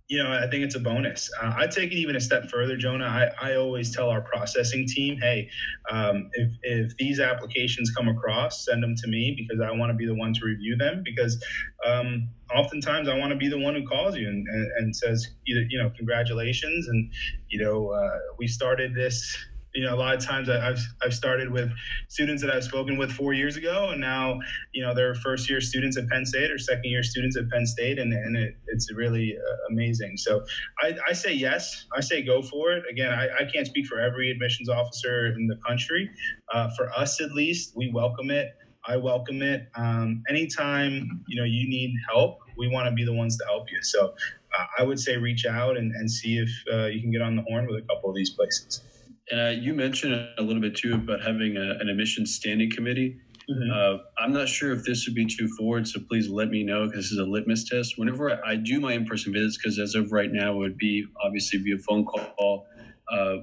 you know, I think it's a bonus. Uh, I take it even a step further, Jonah. I, I always tell our processing team, hey, um, if, if these applications come across, send them to me because I want to be the one to review them. Because um, oftentimes I want to be the one who calls you and, and, and says, you know, congratulations. And, you know, uh, we started this you know, a lot of times I've I've started with students that I've spoken with four years ago, and now you know they're first year students at Penn State or second year students at Penn State, and and it, it's really uh, amazing. So I, I say yes, I say go for it. Again, I, I can't speak for every admissions officer in the country. Uh, for us, at least, we welcome it. I welcome it. Um, anytime you know you need help, we want to be the ones to help you. So uh, I would say reach out and, and see if uh, you can get on the horn with a couple of these places. And uh, you mentioned a little bit too about having a, an admissions standing committee. Mhm. Uh, I'm not sure if this would be too forward, so please let me know because this is a litmus test. Whenever I, I do my in-person visits, because as of right now, it would be obviously via phone call. Uh,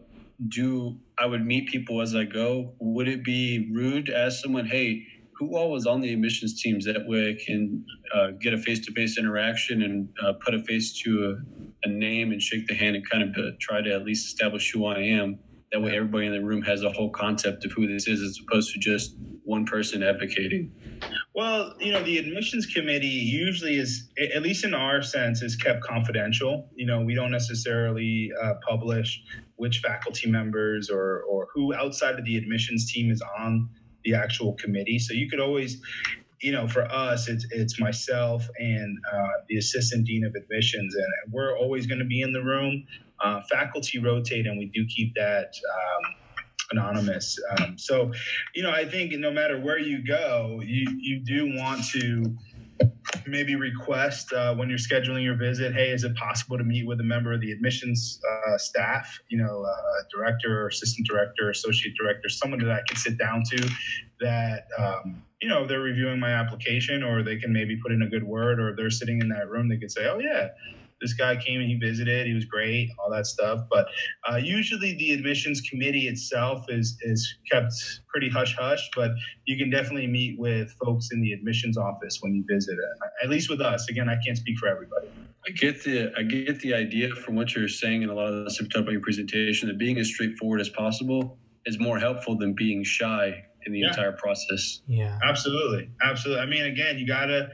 do I would meet people as I go? Would it be rude to ask someone, "Hey, who all was on the admissions teams?" That way, can uh, get a face-to-face interaction and uh, put a face to a, a name and shake the hand and kind of uh, try to at least establish who I am. That way, everybody in the room has a whole concept of who this is, as opposed to just one person advocating. Well, you know, the admissions committee usually is, at least in our sense, is kept confidential. You know, we don't necessarily uh, publish which faculty members or, or who outside of the admissions team is on the actual committee. So you could always, you know, for us, it's, it's myself and uh, the assistant dean of admissions, and we're always going to be in the room. Uh, faculty rotate, and we do keep that um, anonymous. Um, so, you know, I think no matter where you go, you, you do want to maybe request uh, when you're scheduling your visit, hey, is it possible to meet with a member of the admissions uh, staff, you know, uh, director, or assistant director, associate director, someone that I can sit down to that, um, you know, they're reviewing my application or they can maybe put in a good word or they're sitting in that room, they could say, oh, yeah, this guy came and he visited. He was great, all that stuff. But uh, usually, the admissions committee itself is is kept pretty hush hush. But you can definitely meet with folks in the admissions office when you visit. At least with us. Again, I can't speak for everybody. I get the I get the idea from what you're saying and a lot of the stuff about your presentation that being as straightforward as possible is more helpful than being shy in the Yeah. entire process. Yeah. Absolutely, absolutely. I mean, again, you gotta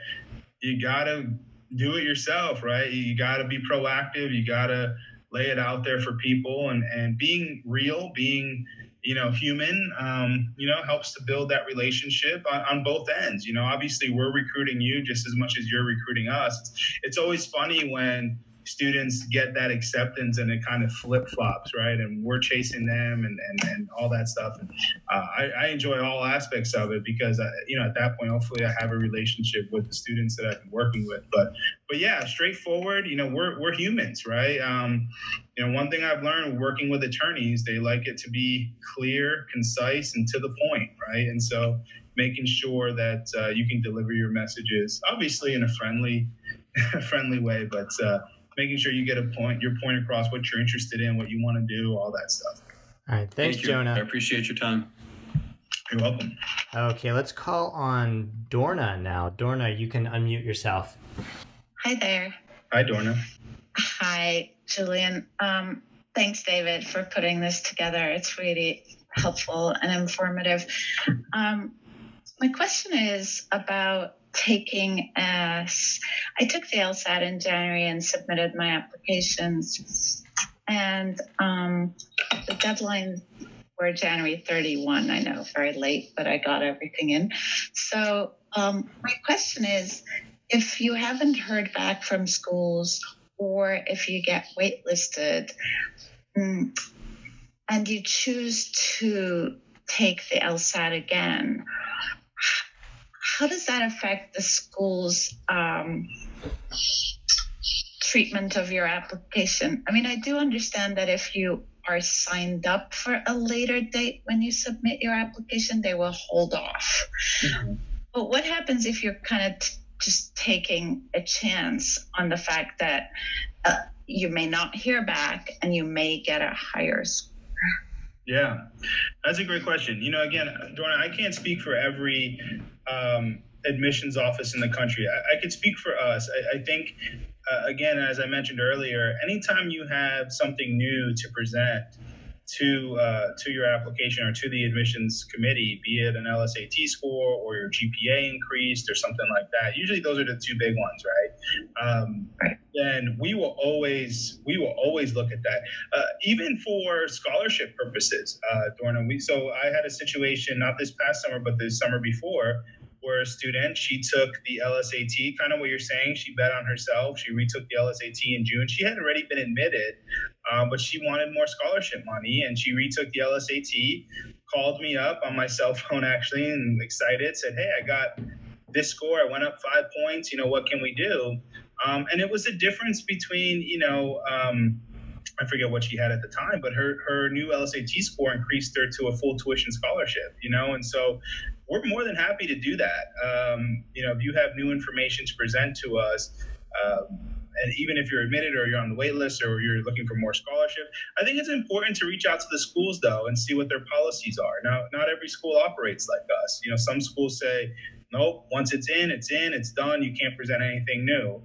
you gotta do it yourself, right? You gotta be proactive. You gotta lay it out there for people, and and being real, being you know human, um, you know, helps to build that relationship on, on both ends. You know, obviously, we're recruiting you just as much as you're recruiting us. It's, it's always funny when students get that acceptance and it kind of flip flops, right? And we're chasing them and, and, and all that stuff. And uh, I, I enjoy all aspects of it because, uh, you know, at that point, hopefully I have a relationship with the students that I've been working with. But, but yeah, straightforward, you know, we're, we're humans, right? Um, you know, one thing I've learned working with attorneys, they like it to be clear, concise, and to the point, right? And so making sure that uh, you can deliver your messages, obviously in a friendly, (laughs) friendly way, but uh, making sure you get a point, your point across, what you're interested in, what you want to do, all that stuff. All right. Thanks, Thank you. I appreciate your time. You're welcome. Okay, let's call on Dorna now. Dorna, you can unmute yourself. Hi there. Hi, Dorna. Hi, Julian. Um, thanks, David, for putting this together. It's really helpful and informative. Um, my question is about taking as I took the LSAT in January and submitted my applications, and um, the deadline were January 31. I know, very late, but I got everything in. So um, my question is, if you haven't heard back from schools or if you get waitlisted mm, and you choose to take the LSAT again, how does that affect the school's um, treatment of your application? I mean, I do understand that if you are signed up for a later date when you submit your application, they will hold off. But what happens if you're kind of t- just taking a chance on the fact that uh, you may not hear back and you may get a higher score? Yeah, that's a great question. You know, again, Dorna, I can't speak for every um, admissions office in the country. I, I could speak for us. I, I think, uh, again, as I mentioned earlier, anytime you have something new to present to uh, to your application or to the admissions committee, be it an LSAT score or your GPA increased or something like that. Usually, those are the two big ones, right? Um, then we will always we will always look at that, uh, even for scholarship purposes. Uh, Dorna, we so I had a situation not this past summer, but the summer before. Where a student, she took the LSAT, kind of what you're saying. She bet on herself. She retook the LSAT in June. She had already been admitted, um, but she wanted more scholarship money and she retook the LSAT, called me up on my cell phone (laughs) actually and excited, said, Hey, I got this score. I went up five points. You know, what can we do? Um, and it was a difference between, you know, um, I forget what she had at the time, but her her new LSAT score increased her to a full tuition scholarship. You know, and so we're more than happy to do that. Um, you know, if you have new information to present to us. Um, and even if you're admitted or you're on the wait list or you're looking for more scholarship, I think it's important to reach out to the schools though and see what their policies are. Now, not every school operates like us. You know, some schools say, nope, once it's in, it's in, it's done. You can't present anything new.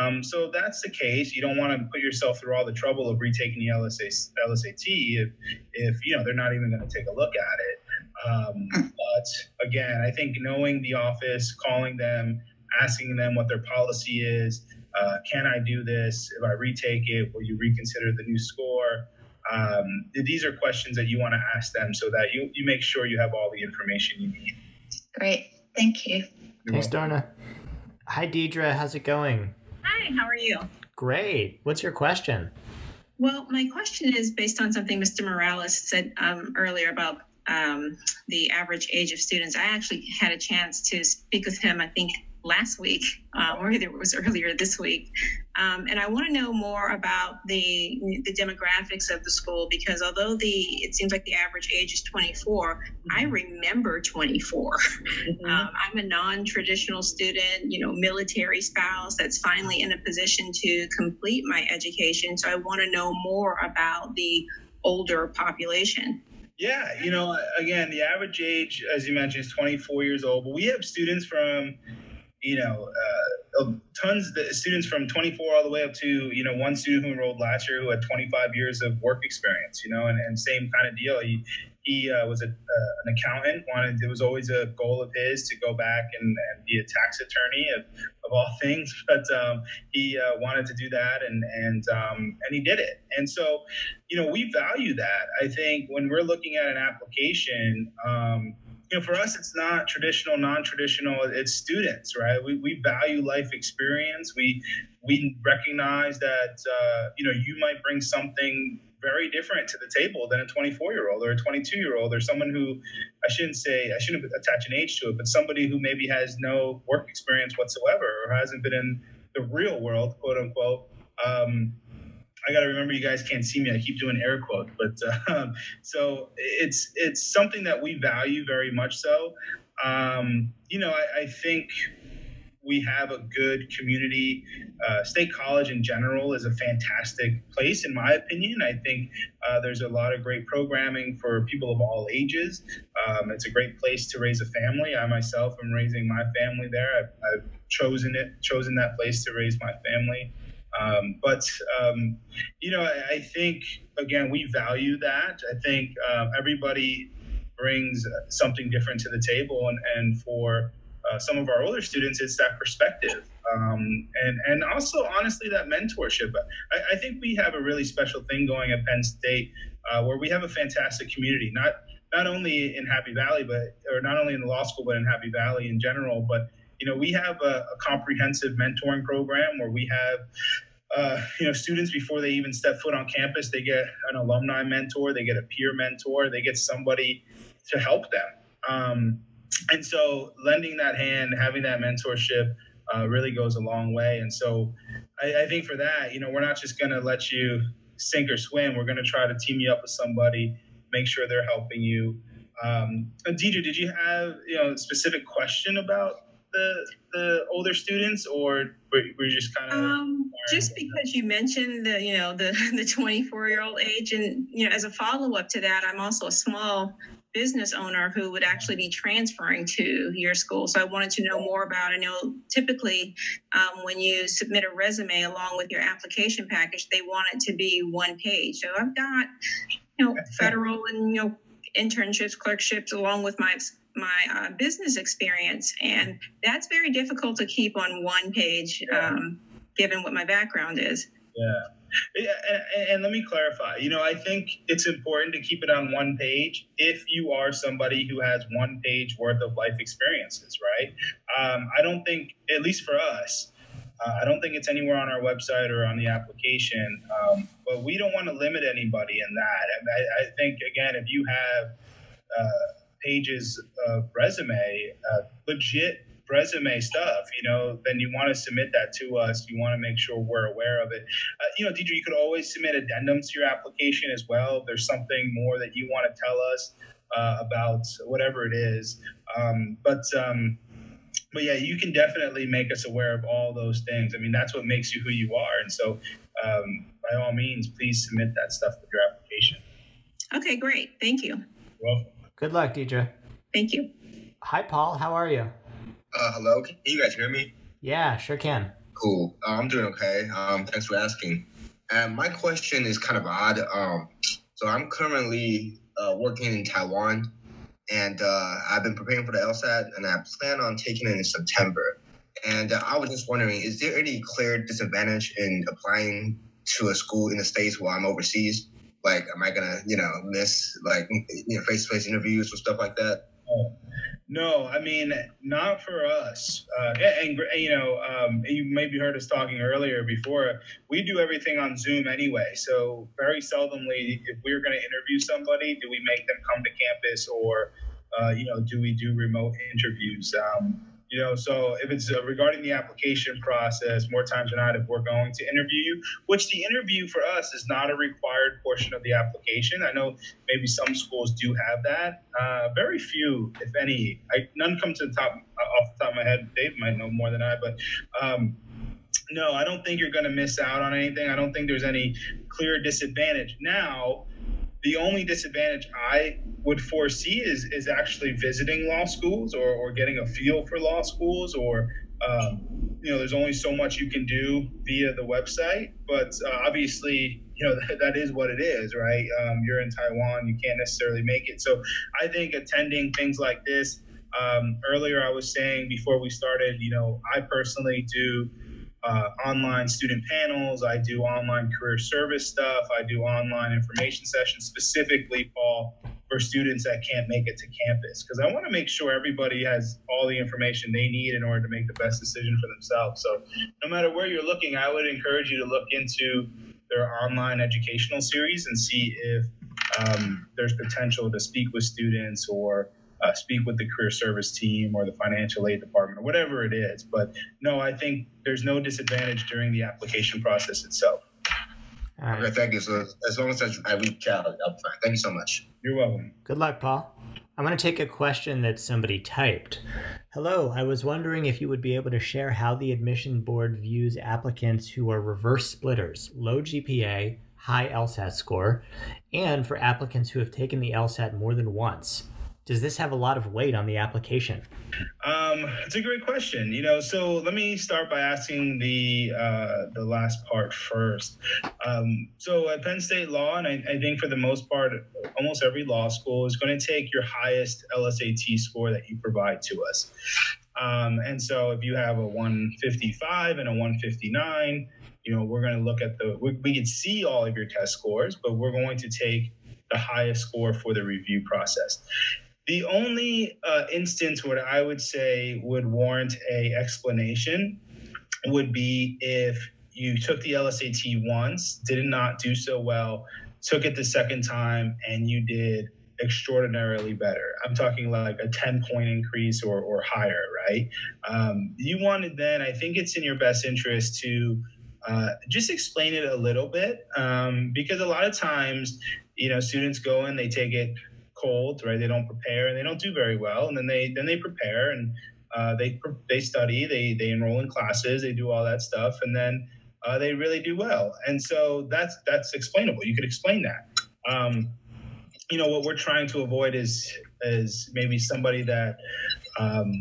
Um, so if that's the case, you don't want to put yourself through all the trouble of retaking the LSA, LSAT if, if you know they're not even going to take a look at it. Um, but again, I think knowing the office, calling them, asking them what their policy is, uh, can I do this? If I retake it, will you reconsider the new score? Um, these are questions that you want to ask them so that you, you make sure you have all the information you need. Great. Thank you. Thanks, Darna. Hi, Deidre. How's it going? Hi, how are you? Great. What's your question? Well, my question is based on something Mr. Morales said um, earlier about um, the average age of students. I actually had a chance to speak with him, I think, last week, uh, or either it was earlier this week. Um, and I want to know more about the the demographics of the school because although the it seems like the average age is 24, mm-hmm. I remember 24. Mm-hmm. Um, I'm a non-traditional student, you know, military spouse that's finally in a position to complete my education. So I want to know more about the older population. Yeah, you know, again, the average age, as you mentioned, is 24 years old. But we have students from you know, uh, tons of students from 24 all the way up to, you know, one student who enrolled last year who had 25 years of work experience, you know, and, and same kind of deal. He, he uh, was a, uh, an accountant, wanted, it was always a goal of his to go back and, and be a tax attorney of, of all (laughs) things, but um, he uh, wanted to do that and, and, um, and he did it. And so, you know, we value that. I think when we're looking at an application, um, you know, for us, it's not traditional, non-traditional. It's students, right? We, we value life experience. We we recognize that uh, you know you might bring something very different to the table than a 24 year old or a 22 year old or someone who I shouldn't say I shouldn't attach an age to it, but somebody who maybe has no work experience whatsoever or hasn't been in the real world, quote unquote. Um, I got to remember you guys can't see me. I keep doing air quotes, but (laughs) um, so it's it's something that we value very much. So, um, you know, I, I, think we have a good community. Uh, State College in general is a fantastic place, in my opinion. I think uh, there's a lot of great programming for people of all ages. Um, it's a great place to raise a family. I myself am raising my family there. I've, I've chosen it, chosen that place to raise my family. Um, but um, you know, I, I, think again we value that. I think uh, everybody brings something different to the table, and and for uh, some of our older students, it's that perspective. Um, and and also honestly that mentorship. I, I, think we have a really special thing going at Penn State uh, where we have a fantastic community, not not only in Happy Valley, but or not only in the law school, but in Happy Valley in general. But you know, we have a, a comprehensive mentoring program where we have uh, you know, students before they even step foot on campus, they get an alumni mentor, they get a peer mentor, they get somebody to help them. Um, and so, lending that hand, having that mentorship, uh, really goes a long way. And so, I, I think for that, you know, we're not just going to let you sink or swim. We're going to try to team you up with somebody, make sure they're helping you. Um, Deidre, did you have you know a specific question about the the older students, or were, were you just kind of? Um, just because you mentioned the you know the (laughs) the 24 year old age, and you know as a follow up to that, I'm also a small business owner who would actually be transferring to your school. So I wanted to know more about. I know typically um, when you submit a resume along with your application package, they want it to be one page. So I've got you know federal and you know internships, clerkships, along with my my uh, business experience, and that's very difficult to keep on one page, um, given what my background is. Yeah. And, and, let me clarify. You know, I think it's important to keep it on one page if you are somebody who has one page worth of life experiences, right? Um, I don't think, at least for us, uh, I don't think it's anywhere on our website or on the application. Um, but we don't want to limit anybody in that. I, I think, again, if you have uh, pages of resume, uh, legit resume stuff, you know, then you want to submit that to us. You want to make sure we're aware of it. Uh, you know, Deidre, you could always submit addendums to your application as well. If there's something more that you want to tell us uh, about whatever it is. Um, but um, but yeah, you can definitely make us aware of all those things. I mean, that's what makes you who you are. And so, um, by all means, please submit that stuff with your application. Okay, great. Thank you. You're welcome. Good luck, Deidre. Thank you. Hi, Paul. How are you? Uh, hello, can you guys hear me? Yeah, sure can. Cool. Uh, I'm doing okay. Um, thanks for asking. And my question is kind of odd. Um, so I'm currently uh, working in Taiwan, and uh, I've been preparing for the LSAT, and I plan on taking it in September. And uh, I was just wondering, is there any clear disadvantage in applying to a school in the states while I'm overseas? Like, am I gonna, you know, miss like you know face-to-face interviews or stuff like that? No, I mean not for us. Uh, and, and, you know, um, you maybe heard us talking earlier before. We do everything on Zoom anyway, so very seldomly, if we're going to interview somebody, do we make them come to campus, or uh, you know, do we do remote interviews? Um, you know, so if it's uh, regarding the application process, more times than not, if we're going to interview you, which the interview for us is not a required portion of the application. I know maybe some schools do have that. Uh, very few, if any. I, none come to the top uh, off the top of my head. Dave might know more than I, but. Um, no, I don't think you're going to miss out on anything. I don't think there's any clear disadvantage. Now, the only disadvantage I would foresee is is actually visiting law schools or, or getting a feel for law schools or um, you know there's only so much you can do via the website. But uh, obviously you know (laughs) that, that is what it is right? Um, you're in taiwan you can't necessarily make it. So i think attending things like this um, earlier i was saying before we started you know i personally do uh, online student panels. I do online career service stuff. I do online information sessions specifically, Paul, for students that can't make it to campus because I want to make sure everybody has all the information they need in order to make the best decision for themselves. So, no matter where you're looking, I would encourage you to look into their online educational series and see if um, there's potential to speak with students or uh, speak with the career service team or the financial aid department or whatever it is. But no, I think there's no disadvantage during the application process itself. All right. Okay, thank you. So as long as I reach out, I'm fine. Thank you so much. You're welcome. Good luck, Paul. I'm going to take a question that somebody typed. Hello, I was wondering if you would be able to share how the admission board views applicants who are reverse splitters, low GPA, high LSAT score, and for applicants who have taken the LSAT more than once does this have a lot of weight on the application? Um, it's a great question. You know, so let me start by asking the uh, the last part first. Um, so at Penn State Law, and I, I, think for the most part, almost every law school is going to take your highest LSAT score that you provide to us. Um, and so if you have a 155 and a 159, you know, we're going to look at the, we, we can see all of your test scores, but we're going to take the highest score for the review process. The only uh, instance where I would say would warrant a explanation would be if you took the LSAT once, did not do so well, took it the second time, and you did extraordinarily better. I'm talking like a 10 point increase or, or higher, right? Um, you wanted then, I think it's in your best interest to uh, just explain it a little bit um, because a lot of times, you know, students go in, they take it cold, right? They don't prepare and they don't do very well, and then they then they prepare and uh, they they study, they they enroll in classes, they do all that stuff, and then uh, they really do well. And so that's that's explainable. You could explain that. Um, you know what we're trying to avoid is is maybe somebody that um,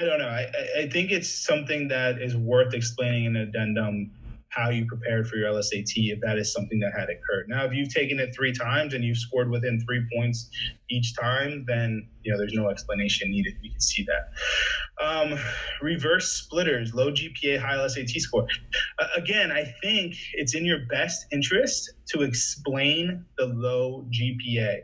I don't know. I, I think it's something that is worth explaining in an addendum how you prepared for your LSAT if that is something that had occurred. Now, if you've taken it three times and you've scored within three points each time, then you know there's no explanation needed. You can see that. Um, reverse splitters, low GPA, high LSAT score. Uh, again, I think it's in your best interest to explain the low GPA.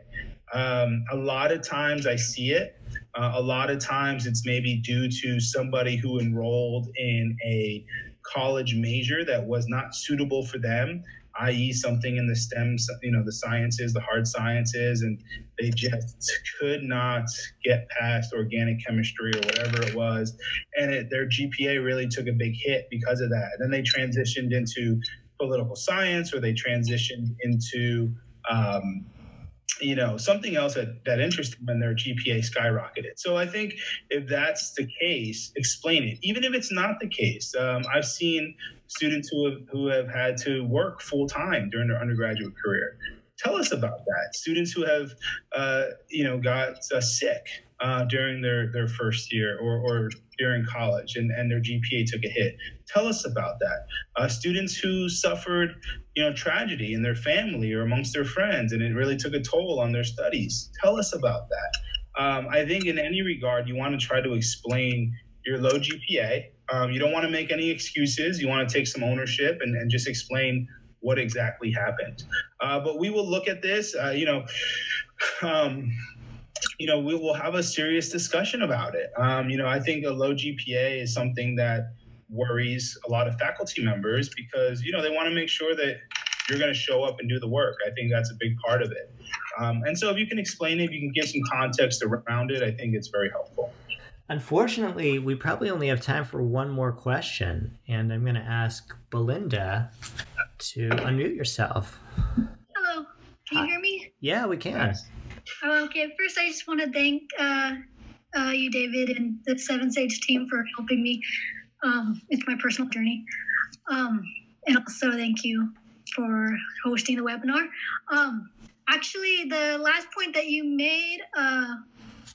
Um, a lot of times I see it. Uh, a lot of times it's maybe due to somebody who enrolled in a college major that was not suitable for them i.e., something in the STEM, you know, the sciences, the hard sciences, and they just could not get past organic chemistry or whatever it was, and it, their GPA really took a big hit because of that. And then they transitioned into political science, or they transitioned into um, you know something else that that interested them and their gpa skyrocketed so i think if that's the case explain it even if it's not the case um, i've seen students who have who have had to work full time during their undergraduate career tell us about that students who have uh, you know got uh, sick uh, during their their first year or, or during college and, and their GPA took a hit. Tell us about that. Uh, students who suffered, you know, tragedy in their family or amongst their friends, and it really took a toll on their studies. Tell us about that. Um, I think in any regard, you want to try to explain your low GPA. Um, you don't want to make any excuses. You want to take some ownership and, and just explain what exactly happened. Uh, but we will look at this. Uh, you know, um, you know, we will have a serious discussion about it. Um, you know, I think a low GPA is something that worries a lot of faculty members because, you know, they want to make sure that you're going to show up and do the work. I think that's a big part of it. Um, and so if you can explain it, if you can give some context around it, I think it's very helpful. Unfortunately, we probably only have time for one more question, and I'm going to ask Belinda to unmute yourself. Hello, can you hear me? Yeah, we can. Oh, okay, first I just want to thank uh, uh, you, David, and the 7Sage team for helping me. Um, it's my personal journey. Um, and also thank you for hosting the webinar. Um, actually, the last point that you made uh,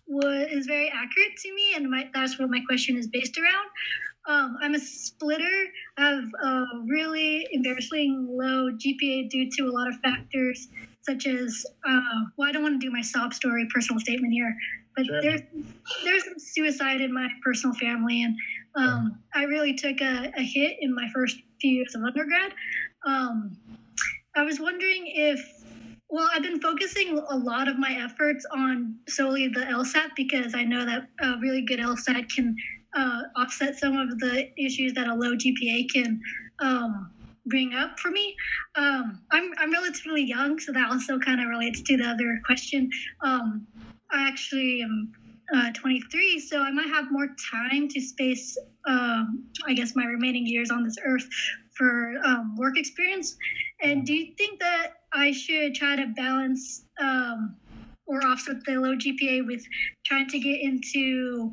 was is very accurate to me, and my, that's what my question is based around. Um, I'm a splitter. I have a really embarrassing low GPA due to a lot of factors such as uh, well, I don't want to do my sob story personal statement here, but sure. there's there's some suicide in my personal family, and um, I really took a, a, hit in my first few years of undergrad. Um, I was wondering if well, I've been focusing a lot of my efforts on solely the LSAT because I know that a really good LSAT can uh, offset some of the issues that a low GPA can um, bring up for me. Um, I'm, I'm relatively young, so that also kind of relates to the other question. Um, I actually am uh, 23, so I might have more time to space, um, I guess, my remaining years on this earth for um, work experience. And do you think that I should try to balance um, or offset the low GPA with trying to get into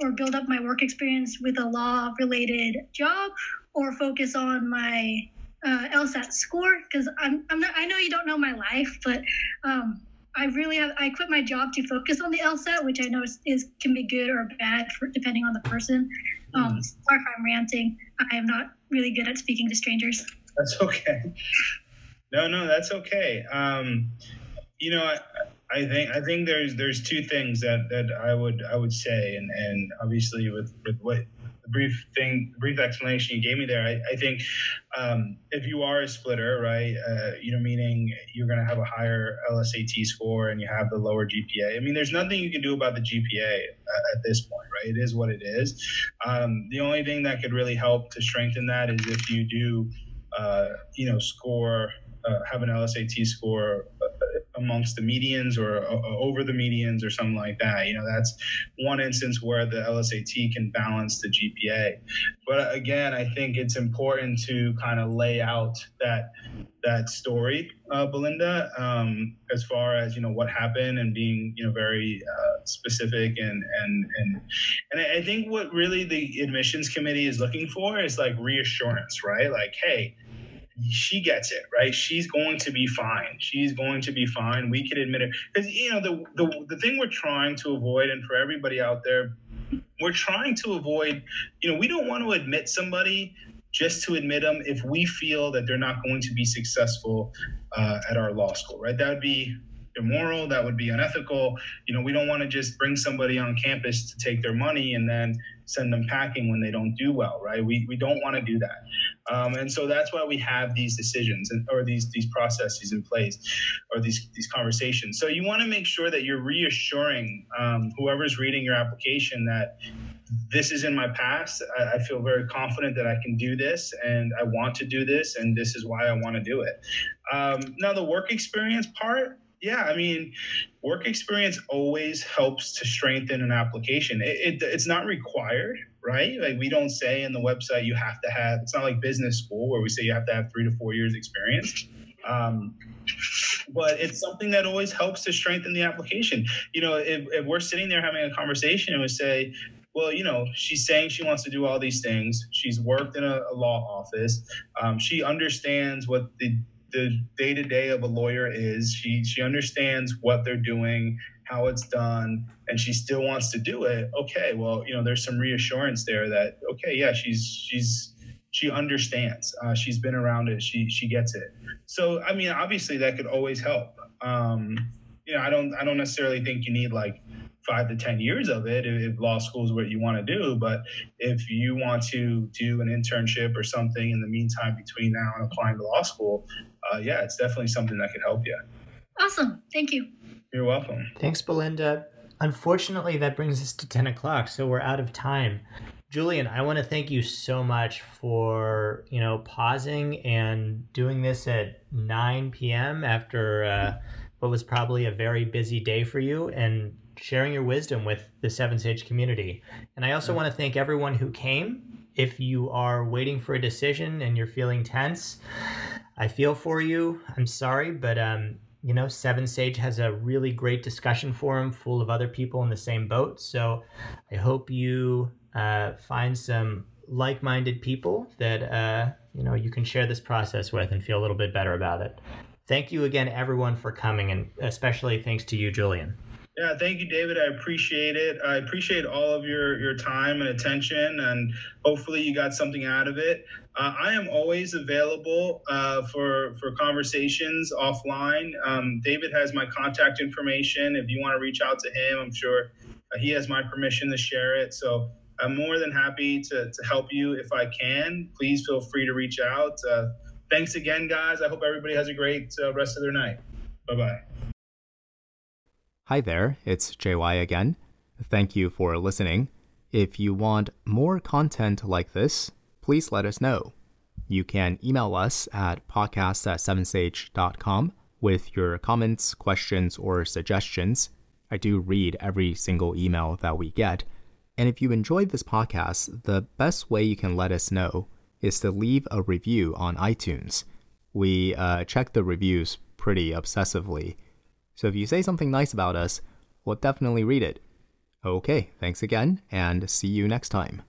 or build up my work experience with a law related job or focus on my uh, LSAT score because I'm, I'm not, I know you don't know my life, but um, I really have I quit my job to focus on the LSAT, which I know is, is can be good or bad for, depending on the person. Um, mm-hmm. Sorry if I'm ranting. I am not really good at speaking to strangers. That's okay. No, no, that's okay. Um, you know, I, I think I think there's there's two things that, that I would I would say, and, and obviously with, with what brief thing, brief explanation you gave me there, I, I think um, if you are a splitter, right, uh, you know, meaning you're going to have a higher LSAT score and you have the lower GPA. I mean, there's nothing you can do about the GPA at, at this point, right? It is what it is. Um, the only thing that could really help to strengthen that is if you do, uh, you know, score, uh, have an LSAT score uh, amongst the medians or uh, over the medians or something like that. You know, that's one instance where the LSAT can balance the GPA. But again, I think it's important to kind of lay out that that story, uh, Belinda, um, as far as you know what happened and being you know very uh, specific and and and and I think what really the admissions committee is looking for is like reassurance, right? Like, hey she gets it right? She's going to be fine. She's going to be fine. We can admit it. Because you know the, the the thing we're trying to avoid and for everybody out there we're trying to avoid you know we don't want to admit somebody just to admit them if we feel that they're not going to be successful uh, at our law school right? That would be immoral. That would be unethical. You know we don't want to just bring somebody on campus to take their money and then send them packing when they don't do well right we, we don't want to do that um, and so that's why we have these decisions and, or these these processes in place or these these conversations so you want to make sure that you're reassuring um, whoever's reading your application that this is in my past. I, I, feel very confident that I can do this and I want to do this, and this is why I want to do it. Um, now, the work experience part, yeah, I mean, work experience always helps to strengthen an application. It, it, it's not required, right? Like we don't say in the website you have to have. It's not like business school where we say you have to have three to four years experience. Um, but it's something that always helps to strengthen the application. You know, if, if we're sitting there having a conversation and we say, well, you know, she's saying she wants to do all these things. She's worked in a, a law office. Um, she understands what the the day to day of a lawyer is. She she understands what they're doing, how it's done, and she still wants to do it. Okay, well, you know, there's some reassurance there that okay, yeah, she's she's she understands. Uh, she's been around it. She she gets it. So I mean, obviously that could always help. Um, you know, I don't I don't necessarily think you need like five to ten years of it if, law school is what you want to do. But if you want to do an internship or something in the meantime between now and applying to law school, uh, yeah, it's definitely something that could help you. Awesome. Thank you. You're welcome. Thanks, Belinda. Unfortunately, that brings us to 10 o'clock, so we're out of time. Julian, I want to thank you so much for you know pausing and doing this at 9 p.m. after uh, what was probably a very busy day for you, and sharing your wisdom with the 7Sage community. And I also want to thank everyone who came. If you are waiting for a decision and you're feeling tense, I feel for you. I'm sorry, but um, you know, 7Sage has a really great discussion forum full of other people in the same boat. So I hope you uh, find some like-minded people that uh, you know you can share this process with and feel a little bit better about it. Thank you again, everyone, for coming, and especially thanks to you, Julian. Yeah, thank you, David. I appreciate it. I appreciate all of your your time and attention, and hopefully you got something out of it. Uh, I am always available uh, for for conversations offline. Um, David has my contact information. If you want to reach out to him, I'm sure uh, he has my permission to share it. So I'm more than happy to, to help you if I can. Please feel free to reach out. Uh, thanks again, guys. I hope everybody has a great uh, rest of their night. Bye bye. Hi there, it's JY again. Thank you for listening. If you want more content like this, please let us know. You can email us at podcast at 7sage.com with your comments, questions, or suggestions. I do read every single email that we get. And if you enjoyed this podcast, the best way you can let us know is to leave a review on iTunes. We uh, check the reviews pretty obsessively. So if you say something nice about us, we'll definitely read it. Okay, thanks again, and see you next time.